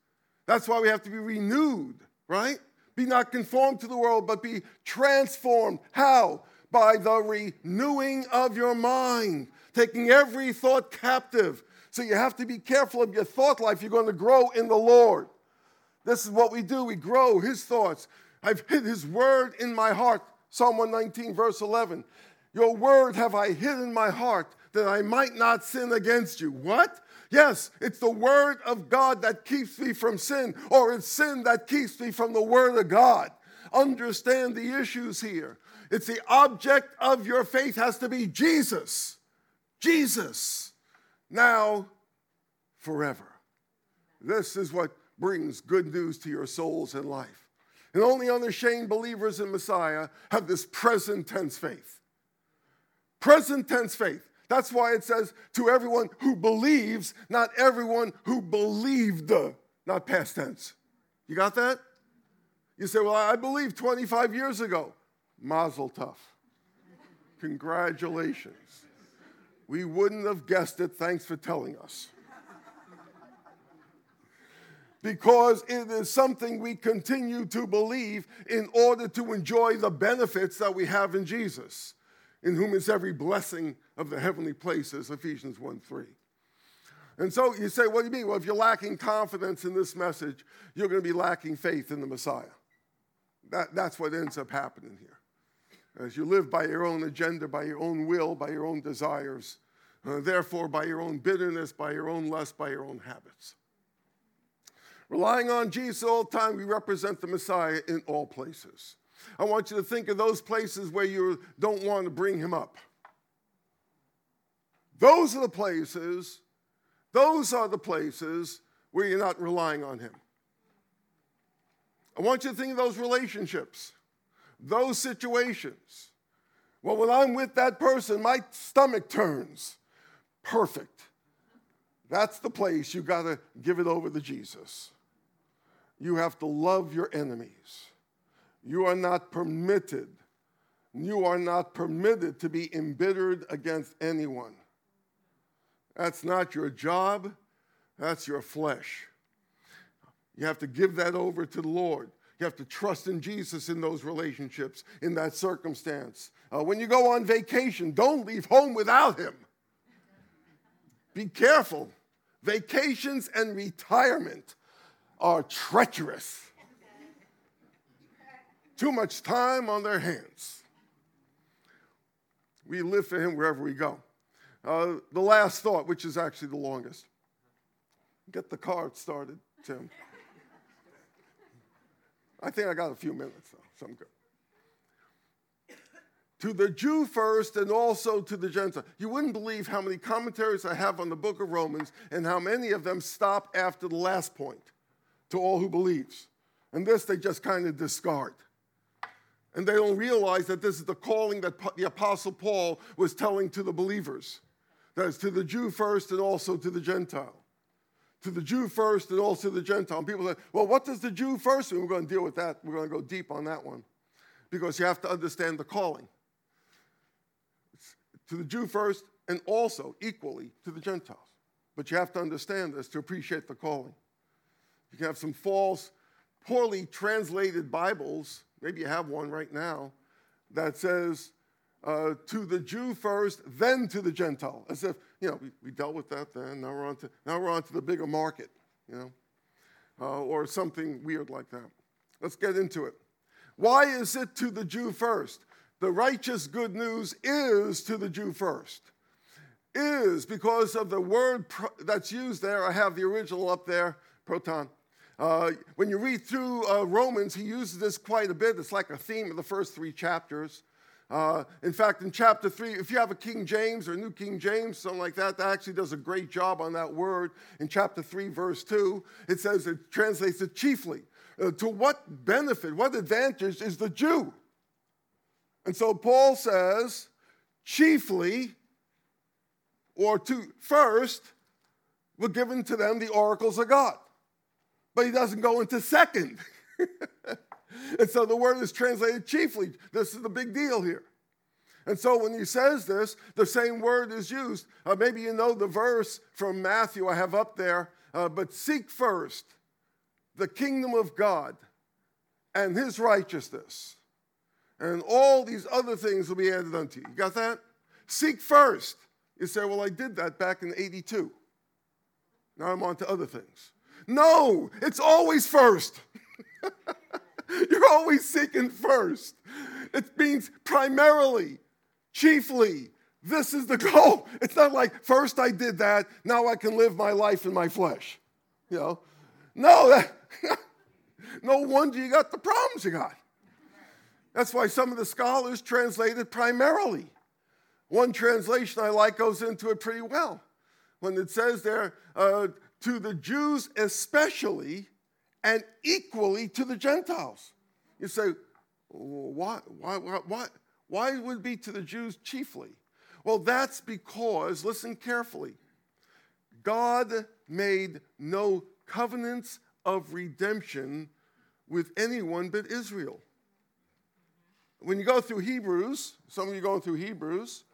That's why we have to be renewed, right? Be not conformed to the world, but be transformed. How? By the renewing of your mind, taking every thought captive. So you have to be careful of your thought life. You're going to grow in the Lord. This is what we do. We grow his thoughts. I've hid his word in my heart. Psalm 119, verse 11. Your word have I hid in my heart that I might not sin against you. What? Yes, it's the word of God that keeps me from sin, or it's sin that keeps me from the word of God. Understand the issues here. It's the object of your faith has to be Jesus. Jesus. Now, forever. This is what brings good news to your souls and life. And only unashamed believers in Messiah have this present tense faith. Present tense faith. That's why it says to everyone who believes, not everyone who believed, not past tense. You got that? You say, Well, I believed 25 years ago. Mazel tov. Congratulations. We wouldn't have guessed it. Thanks for telling us. Because it is something we continue to believe in order to enjoy the benefits that we have in Jesus in whom is every blessing of the heavenly places, Ephesians 1 3. And so you say, what do you mean? Well, if you're lacking confidence in this message, you're going to be lacking faith in the Messiah. That, that's what ends up happening here. As you live by your own agenda, by your own will, by your own desires, uh, therefore by your own bitterness, by your own lust, by your own habits. Relying on Jesus all the time, we represent the Messiah in all places. I want you to think of those places where you don't want to bring him up. Those are the places, those are the places where you're not relying on him. I want you to think of those relationships, those situations. Well, when I'm with that person, my stomach turns. Perfect. That's the place you got to give it over to Jesus. You have to love your enemies. You are not permitted You are not permitted to be embittered against anyone. That's not your job, that's your flesh. You have to give that over to the Lord. You have to trust in Jesus in those relationships, in that circumstance. Uh, when you go on vacation, don't leave home without Him. Be careful. Vacations and retirement are treacherous. Too much time on their hands. We live for Him wherever we go. Uh, the last thought, which is actually the longest. Get the card started, Tim. I think I got a few minutes, though, so I'm good. To the Jew first and also to the Gentile. You wouldn't believe how many commentaries I have on the book of Romans and how many of them stop after the last point to all who believes. And this they just kind of discard. And they don't realize that this is the calling that the Apostle Paul was telling to the believers. That is to the Jew first and also to the Gentile. To the Jew first and also the Gentile. And people say, well, what does the Jew first mean? We're going to deal with that. We're going to go deep on that one. Because you have to understand the calling. It's to the Jew first and also equally to the Gentiles. But you have to understand this to appreciate the calling. You can have some false, poorly translated Bibles maybe you have one right now, that says, uh, to the Jew first, then to the Gentile. As if, you know, we, we dealt with that then, now we're on to, now we're on to the bigger market, you know, uh, or something weird like that. Let's get into it. Why is it to the Jew first? The righteous good news is to the Jew first. Is because of the word that's used there. I have the original up there, proton. Uh, when you read through uh, Romans, he uses this quite a bit. It's like a theme of the first three chapters. Uh, in fact, in chapter three, if you have a King James or New King James, something like that, that actually does a great job on that word. In chapter three, verse two, it says it translates it chiefly. Uh, to what benefit, what advantage is the Jew? And so Paul says, chiefly, or to first, were given to them the oracles of God but he doesn't go into second. and so the word is translated chiefly. This is the big deal here. And so when he says this, the same word is used. Uh, maybe you know the verse from Matthew I have up there, uh, but seek first the kingdom of God and his righteousness, and all these other things will be added unto you. You got that? Seek first. You say, well, I did that back in 82. Now I'm on to other things. No, it's always first. You're always seeking first. It means primarily, chiefly. This is the goal. It's not like first I did that, now I can live my life in my flesh. You know? No, that, no wonder you got the problems you got. That's why some of the scholars translated primarily. One translation I like goes into it pretty well. When it says there, uh, to the Jews especially and equally to the Gentiles. You say, why, why, why, why would it be to the Jews chiefly? Well, that's because, listen carefully, God made no covenants of redemption with anyone but Israel. When you go through Hebrews, some of you going through Hebrews,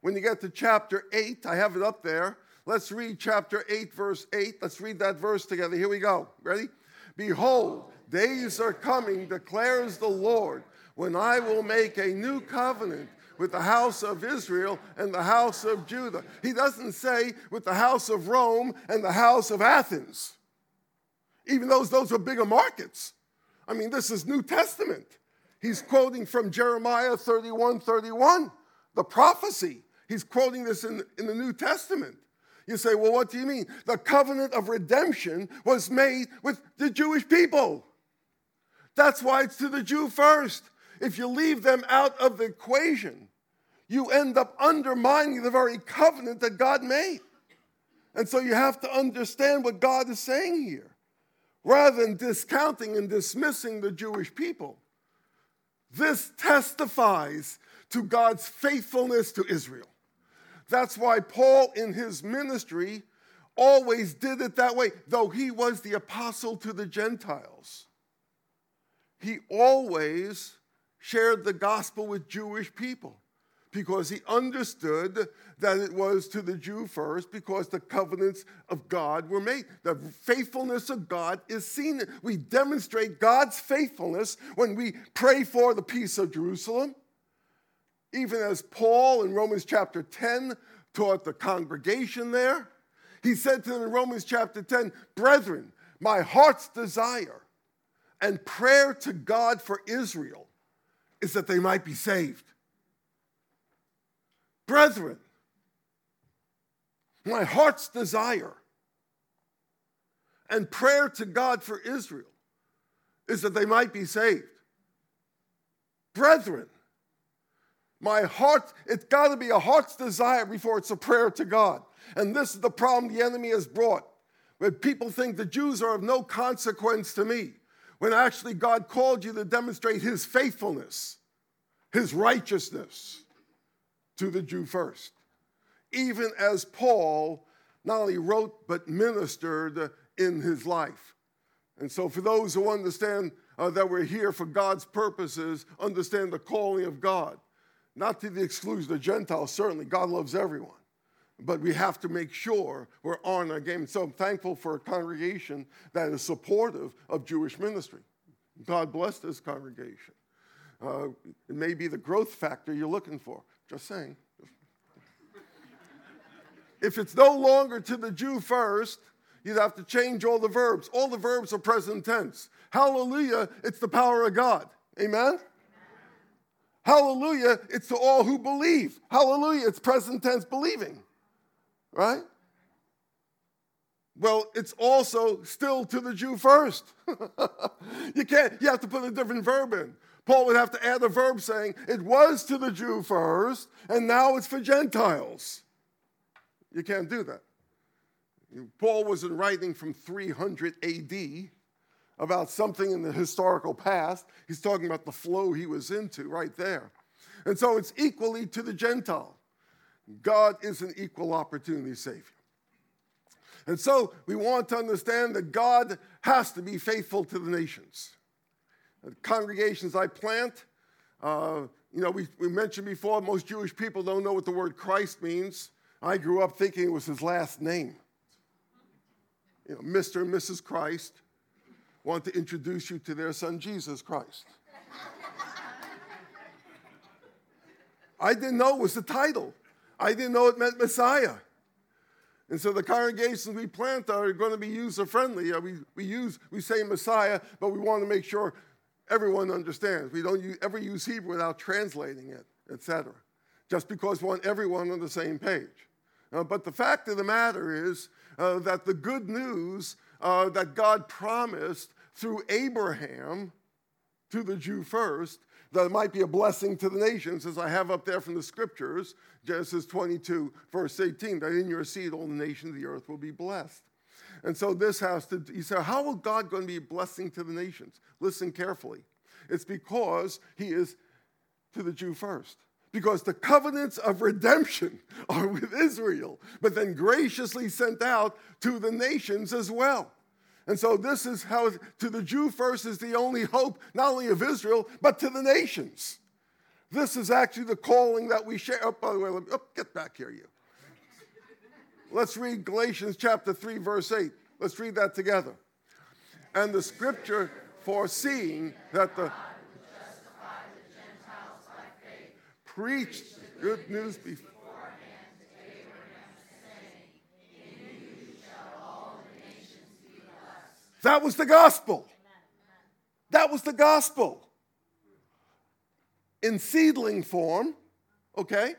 when you get to chapter 8, I have it up there, Let's read chapter 8, verse 8. Let's read that verse together. Here we go. Ready? Behold, days are coming, declares the Lord, when I will make a new covenant with the house of Israel and the house of Judah. He doesn't say with the house of Rome and the house of Athens, even though those are bigger markets. I mean, this is New Testament. He's quoting from Jeremiah 31 31, the prophecy. He's quoting this in, in the New Testament. You say, well, what do you mean? The covenant of redemption was made with the Jewish people. That's why it's to the Jew first. If you leave them out of the equation, you end up undermining the very covenant that God made. And so you have to understand what God is saying here. Rather than discounting and dismissing the Jewish people, this testifies to God's faithfulness to Israel. That's why Paul, in his ministry, always did it that way, though he was the apostle to the Gentiles. He always shared the gospel with Jewish people because he understood that it was to the Jew first because the covenants of God were made. The faithfulness of God is seen. We demonstrate God's faithfulness when we pray for the peace of Jerusalem. Even as Paul in Romans chapter 10 taught the congregation there, he said to them in Romans chapter 10, Brethren, my heart's desire and prayer to God for Israel is that they might be saved. Brethren, my heart's desire and prayer to God for Israel is that they might be saved. Brethren, my heart, it's got to be a heart's desire before it's a prayer to God. And this is the problem the enemy has brought, where people think the Jews are of no consequence to me, when actually God called you to demonstrate his faithfulness, his righteousness to the Jew first. Even as Paul not only wrote, but ministered in his life. And so, for those who understand uh, that we're here for God's purposes, understand the calling of God, not to the exclusion of Gentiles, certainly, God loves everyone. But we have to make sure we're on our game. So I'm thankful for a congregation that is supportive of Jewish ministry. God bless this congregation. Uh, it may be the growth factor you're looking for. Just saying. if it's no longer to the Jew first, you'd have to change all the verbs. All the verbs are present tense. Hallelujah, it's the power of God. Amen? Hallelujah, it's to all who believe. Hallelujah, it's present tense believing. Right? Well, it's also still to the Jew first. you can't, you have to put a different verb in. Paul would have to add a verb saying, it was to the Jew first, and now it's for Gentiles. You can't do that. Paul wasn't writing from 300 AD about something in the historical past. He's talking about the flow he was into right there. And so it's equally to the Gentile. God is an equal opportunity Savior. And so we want to understand that God has to be faithful to the nations. The congregations I plant, uh, you know, we, we mentioned before, most Jewish people don't know what the word Christ means. I grew up thinking it was his last name. You know, Mr. and Mrs. Christ want to introduce you to their son, Jesus Christ. I didn't know it was the title. I didn't know it meant Messiah. And so the congregations we plant are going to be user friendly. We, we, use, we say Messiah, but we want to make sure everyone understands. We don't use, ever use Hebrew without translating it, etc. Just because we want everyone on the same page. Uh, but the fact of the matter is uh, that the good news uh, that God promised through Abraham to the Jew first, that it might be a blessing to the nations, as I have up there from the scriptures, Genesis 22, verse 18, that in your seed all the nations of the earth will be blessed. And so this has to, you say, how will God going to be a blessing to the nations? Listen carefully. It's because he is to the Jew first. Because the covenants of redemption are with Israel, but then graciously sent out to the nations as well. And so this is how to the Jew first is the only hope, not only of Israel, but to the nations. This is actually the calling that we share. Oh, by the way, let me, oh, get back here, you. Let's read Galatians chapter 3, verse 8. Let's read that together. And the scripture foreseeing that the preached good news before. That was the gospel. That was the gospel. In seedling form, okay?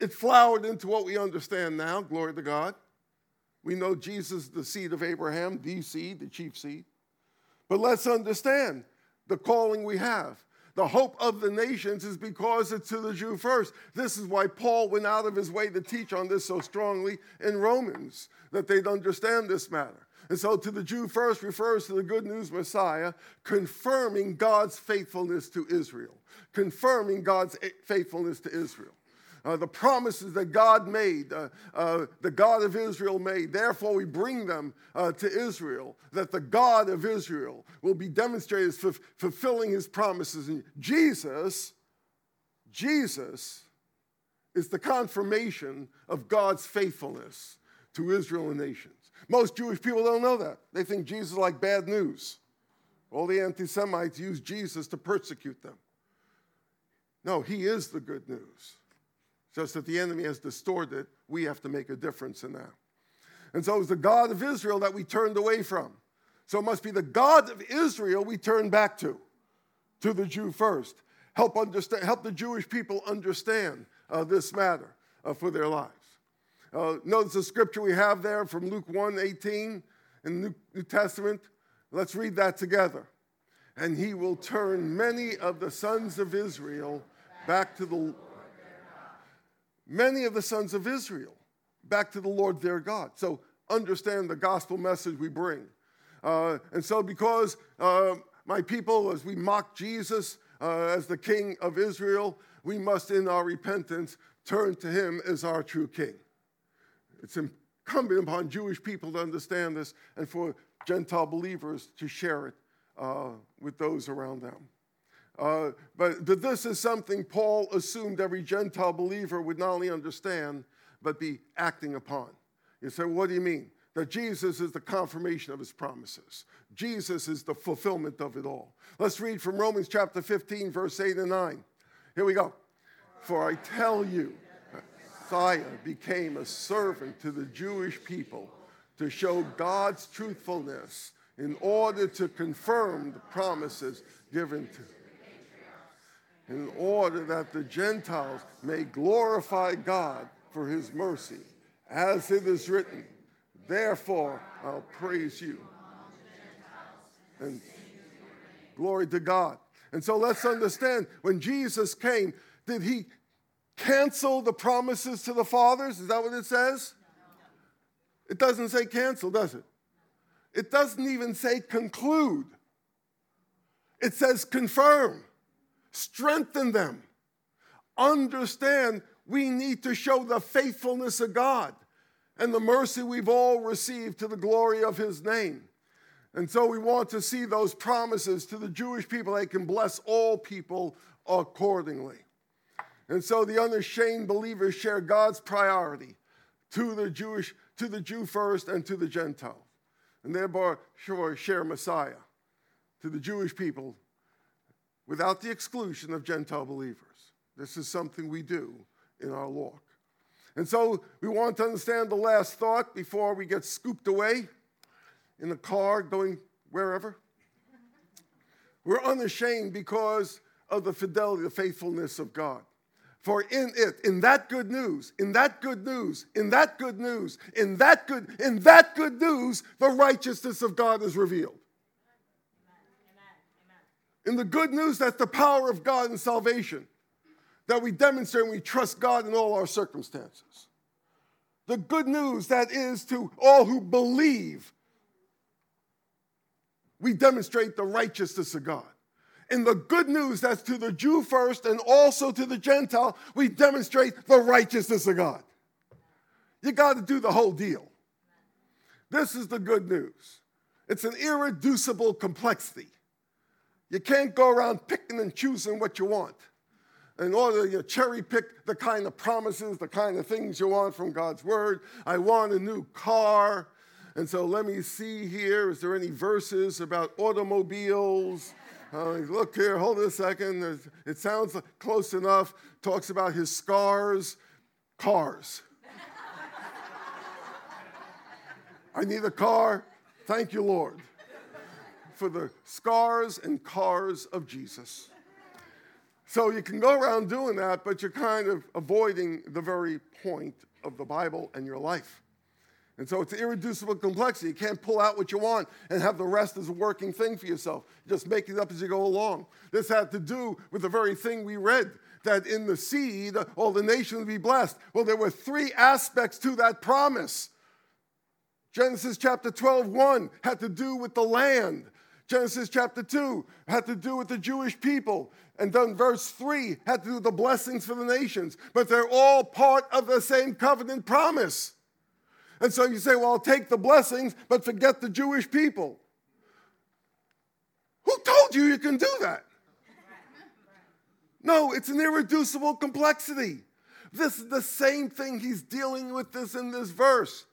It flowered into what we understand now, glory to God. We know Jesus, the seed of Abraham, the seed, the chief seed. But let's understand the calling we have. The hope of the nations is because it's to the Jew first. This is why Paul went out of his way to teach on this so strongly in Romans, that they'd understand this matter. And so, to the Jew first refers to the good news Messiah, confirming God's faithfulness to Israel, confirming God's faithfulness to Israel. Uh, the promises that God made, uh, uh, the God of Israel made. Therefore, we bring them uh, to Israel, that the God of Israel will be demonstrated as f- fulfilling his promises. And Jesus, Jesus is the confirmation of God's faithfulness to Israel and nations. Most Jewish people don't know that. They think Jesus is like bad news. All the anti Semites use Jesus to persecute them. No, he is the good news. Just that the enemy has distorted, we have to make a difference in that. And so it was the God of Israel that we turned away from. So it must be the God of Israel we turn back to, to the Jew first. Help, understand, help the Jewish people understand uh, this matter uh, for their lives. Uh, notice the scripture we have there from Luke 1 18 in the New, New Testament. Let's read that together. And he will turn many of the sons of Israel back to the many of the sons of Israel back to the Lord their God. So understand the gospel message we bring. Uh, and so, because uh, my people, as we mock Jesus uh, as the King of Israel, we must, in our repentance, turn to him as our true King. It's incumbent upon Jewish people to understand this and for Gentile believers to share it uh, with those around them. Uh, but, but this is something Paul assumed every Gentile believer would not only understand, but be acting upon. You say, what do you mean? That Jesus is the confirmation of his promises. Jesus is the fulfillment of it all. Let's read from Romans chapter 15, verse 8 and 9. Here we go. For I tell you, Messiah became a servant to the Jewish people to show God's truthfulness in order to confirm the promises given to in order that the Gentiles may glorify God for his mercy. As it is written, therefore I'll praise you. And glory to God. And so let's understand when Jesus came, did he cancel the promises to the fathers? Is that what it says? It doesn't say cancel, does it? It doesn't even say conclude. It says confirm strengthen them. Understand we need to show the faithfulness of God and the mercy we've all received to the glory of his name. And so we want to see those promises to the Jewish people. They can bless all people accordingly. And so the unashamed believers share God's priority to the Jewish, to the Jew first and to the Gentile. And thereby sure share Messiah to the Jewish people without the exclusion of Gentile believers. This is something we do in our walk. And so we want to understand the last thought before we get scooped away in the car going wherever. We're unashamed because of the fidelity, the faithfulness of God. For in it, in that good news, in that good news, in that good news, in that good, in that good news, the righteousness of God is revealed. In the good news, that's the power of God in salvation that we demonstrate we trust God in all our circumstances. The good news that is to all who believe, we demonstrate the righteousness of God. In the good news that's to the Jew first and also to the Gentile, we demonstrate the righteousness of God. You got to do the whole deal. This is the good news. It's an irreducible complexity. You can't go around picking and choosing what you want. In order to cherry pick the kind of promises, the kind of things you want from God's word. I want a new car. And so let me see here. Is there any verses about automobiles? Uh, look here, hold a second. It sounds close enough. Talks about his scars, cars. I need a car. Thank you, Lord for the scars and cars of Jesus. So you can go around doing that, but you're kind of avoiding the very point of the Bible and your life. And so it's irreducible complexity. You can't pull out what you want and have the rest as a working thing for yourself. You just make it up as you go along. This had to do with the very thing we read that in the seed all the nations be blessed. Well, there were three aspects to that promise. Genesis chapter 12, 1 had to do with the land. Genesis chapter 2 had to do with the Jewish people. And then verse 3 had to do with the blessings for the nations. But they're all part of the same covenant promise. And so you say, well, I'll take the blessings, but forget the Jewish people. Who told you you can do that? No, it's an irreducible complexity. This is the same thing he's dealing with this in this verse.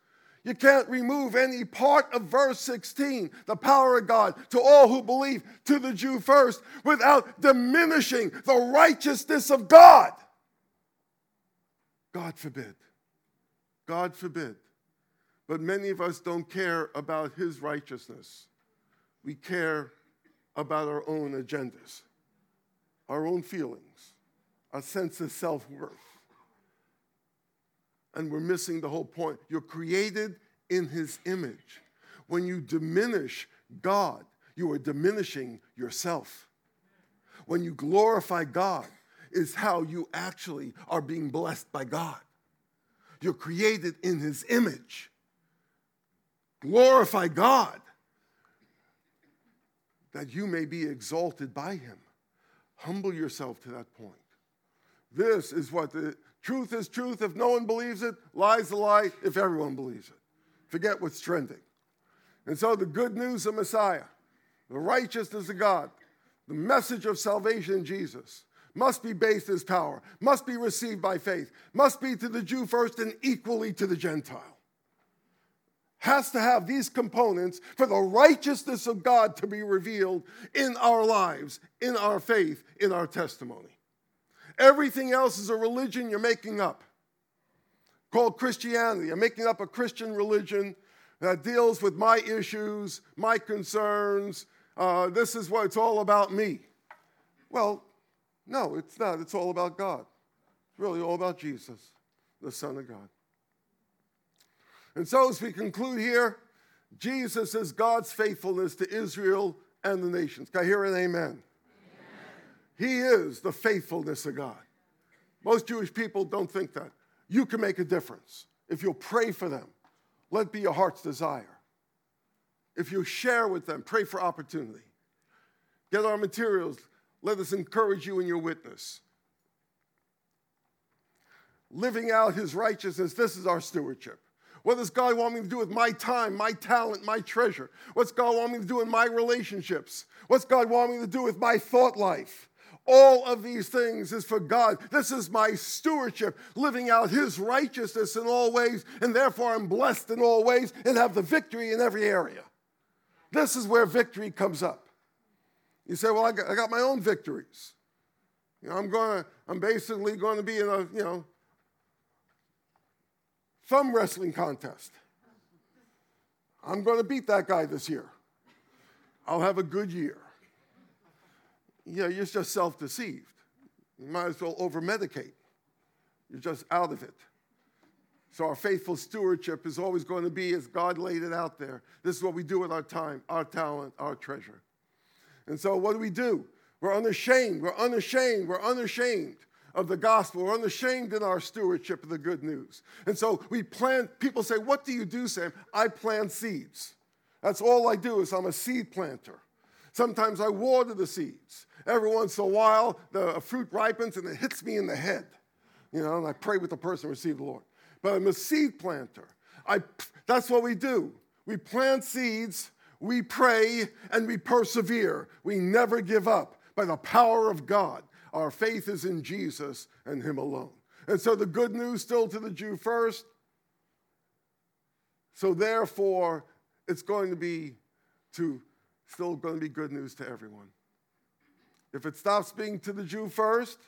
You can't remove any part of verse 16, the power of God to all who believe, to the Jew first, without diminishing the righteousness of God. God forbid. God forbid. But many of us don't care about his righteousness. We care about our own agendas, our own feelings, our sense of self worth and we're missing the whole point. You're created in his image. When you diminish God, you are diminishing yourself. When you glorify God, is how you actually are being blessed by God. You're created in his image. Glorify God that you may be exalted by him. Humble yourself to that point. This is what the Truth is truth. If no one believes it, lie's a lie if everyone believes it. Forget what's trending. And so the good news of Messiah, the righteousness of God, the message of salvation in Jesus must be based as power, must be received by faith, must be to the Jew first and equally to the Gentile. Has to have these components for the righteousness of God to be revealed in our lives, in our faith, in our testimony. Everything else is a religion you're making up called Christianity. I'm making up a Christian religion that deals with my issues, my concerns. Uh, this is what it's all about me. Well, no, it's not. It's all about God. It's really all about Jesus, the Son of God. And so, as we conclude here, Jesus is God's faithfulness to Israel and the nations. Can I hear an amen? He is the faithfulness of God. Most Jewish people don't think that. You can make a difference if you'll pray for them. Let it be your heart's desire. If you share with them, pray for opportunity. Get our materials. Let us encourage you in your witness. Living out his righteousness, this is our stewardship. What does God want me to do with my time, my talent, my treasure? What's God want me to do in my relationships? What's God want me to do with my thought life? All of these things is for God. This is my stewardship, living out His righteousness in all ways, and therefore I'm blessed in all ways and have the victory in every area. This is where victory comes up. You say, Well, I got, I got my own victories. You know, I'm going to, I'm basically going to be in a, you know, thumb wrestling contest. I'm going to beat that guy this year. I'll have a good year you know, you're just self deceived. You might as well over medicate. You're just out of it. So, our faithful stewardship is always going to be as God laid it out there. This is what we do with our time, our talent, our treasure. And so, what do we do? We're unashamed. We're unashamed. We're unashamed of the gospel. We're unashamed in our stewardship of the good news. And so, we plant, people say, What do you do, Sam? I plant seeds. That's all I do is I'm a seed planter. Sometimes I water the seeds. Every once in a while, the fruit ripens and it hits me in the head. You know, and I pray with the person who received the Lord. But I'm a seed planter. I, that's what we do. We plant seeds, we pray, and we persevere. We never give up by the power of God. Our faith is in Jesus and Him alone. And so the good news still to the Jew first. So therefore, it's going to be to still going to be good news to everyone. If it stops being to the Jew first,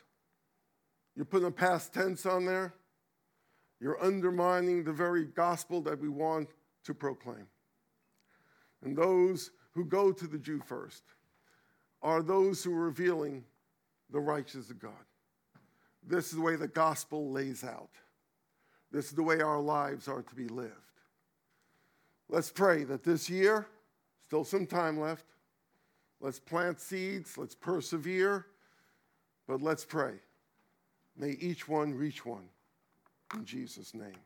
you're putting a past tense on there, you're undermining the very gospel that we want to proclaim. And those who go to the Jew first are those who are revealing the righteousness of God. This is the way the gospel lays out. This is the way our lives are to be lived. Let's pray that this year, still some time left, Let's plant seeds, let's persevere, but let's pray. May each one reach one in Jesus' name.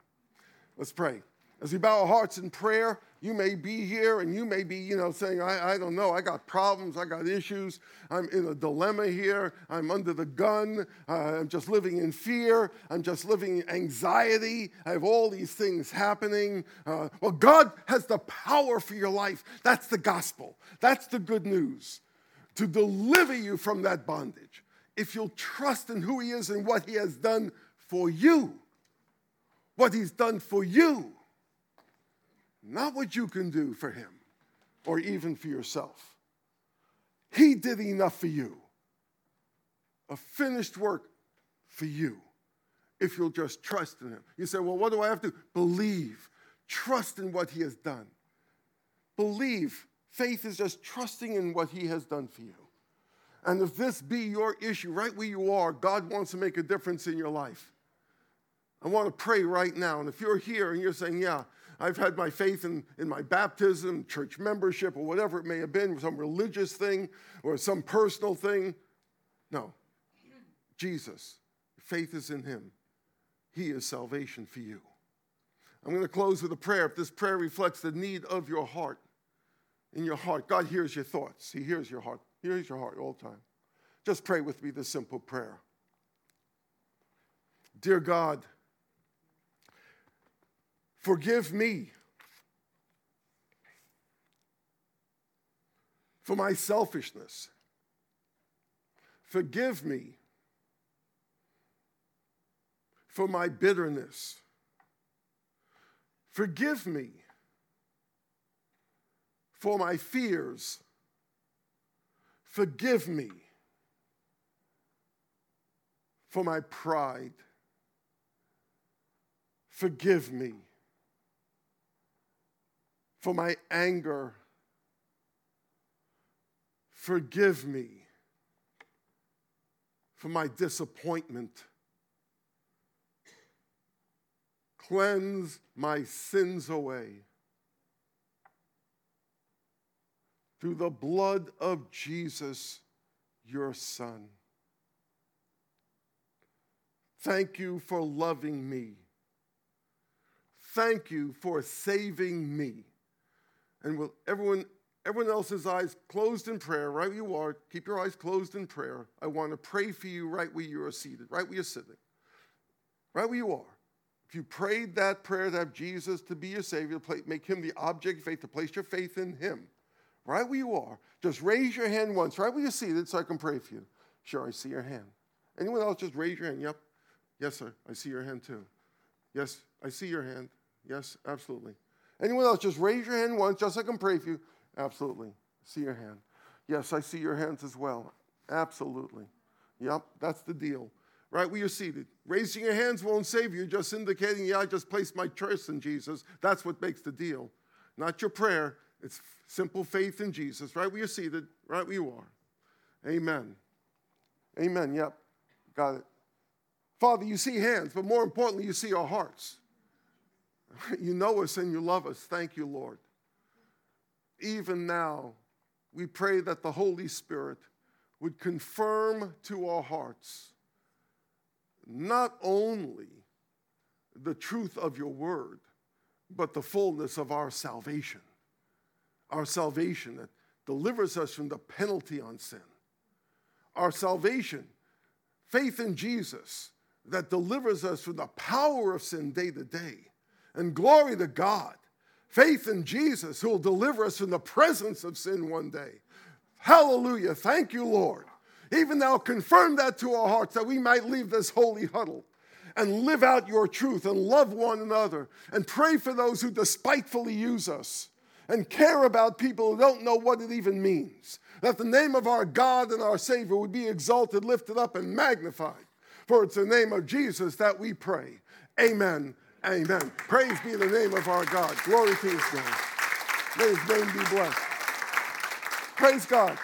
Let's pray. As we bow our hearts in prayer, You may be here and you may be, you know, saying, I, I don't know, I got problems, I got issues, I'm in a dilemma here, I'm under the gun, uh, I'm just living in fear, I'm just living in anxiety, I have all these things happening. Uh, well, God has the power for your life. That's the gospel, that's the good news to deliver you from that bondage. If you'll trust in who He is and what He has done for you, what He's done for you not what you can do for him or even for yourself. He did enough for you, a finished work for you, if you'll just trust in him. You say, well, what do I have to believe? Trust in what he has done. Believe. Faith is just trusting in what he has done for you. And if this be your issue, right where you are, God wants to make a difference in your life. I want to pray right now. And if you're here and you're saying, Yeah, I've had my faith in, in my baptism, church membership, or whatever it may have been, some religious thing or some personal thing. No. Jesus. Faith is in him. He is salvation for you. I'm going to close with a prayer. If this prayer reflects the need of your heart, in your heart, God hears your thoughts. He hears your heart. He hears your heart all the time. Just pray with me this simple prayer. Dear God, Forgive me for my selfishness. Forgive me for my bitterness. Forgive me for my fears. Forgive me for my pride. Forgive me for my anger. Forgive me for my disappointment. Cleanse my sins away through the blood of Jesus, your Son. Thank you for loving me. Thank you for saving me and with everyone, everyone else's eyes closed in prayer, right where you are, keep your eyes closed in prayer. I want to pray for you right where you are seated, right where you're sitting, right where you are. If you prayed that prayer to have Jesus to be your Savior, make Him the object of faith, to place your faith in Him, right where you are, just raise your hand once, right where you're seated, so I can pray for you. Sure, I see your hand. Anyone else, just raise your hand. Yep. Yes, sir. I see your hand too. Yes, I see your hand. Yes, absolutely. Anyone else? Just raise your hand once, just so I can pray for you. Absolutely. See your hand. Yes, I see your hands as well. Absolutely. Yep, that's the deal. Right where you're seated. Raising your hands won't save you, just indicating, yeah, I just placed my trust in Jesus. That's what makes the deal. Not your prayer, it's simple faith in Jesus. Right where you're seated, right where you are. Amen. Amen. Yep, got it. Father, you see hands, but more importantly, you see our hearts. You know us and you love us. Thank you, Lord. Even now, we pray that the Holy Spirit would confirm to our hearts not only the truth of your word, but the fullness of our salvation. Our salvation that delivers us from the penalty on sin. Our salvation, faith in Jesus, that delivers us from the power of sin day to day and glory to God. Faith in Jesus who will deliver us from the presence of sin one day. Hallelujah. Thank you, Lord. Even now, confirm that to our hearts that we might leave this holy huddle and live out your truth and love one another and pray for those who despitefully use us and care about people who don't know what it even means. That the name of our God and our Savior would be exalted, lifted up, and magnified. For it's the name of Jesus that we pray. Amen Amen. Praise be the name of our God. Glory to his name. May his name be blessed. Praise God.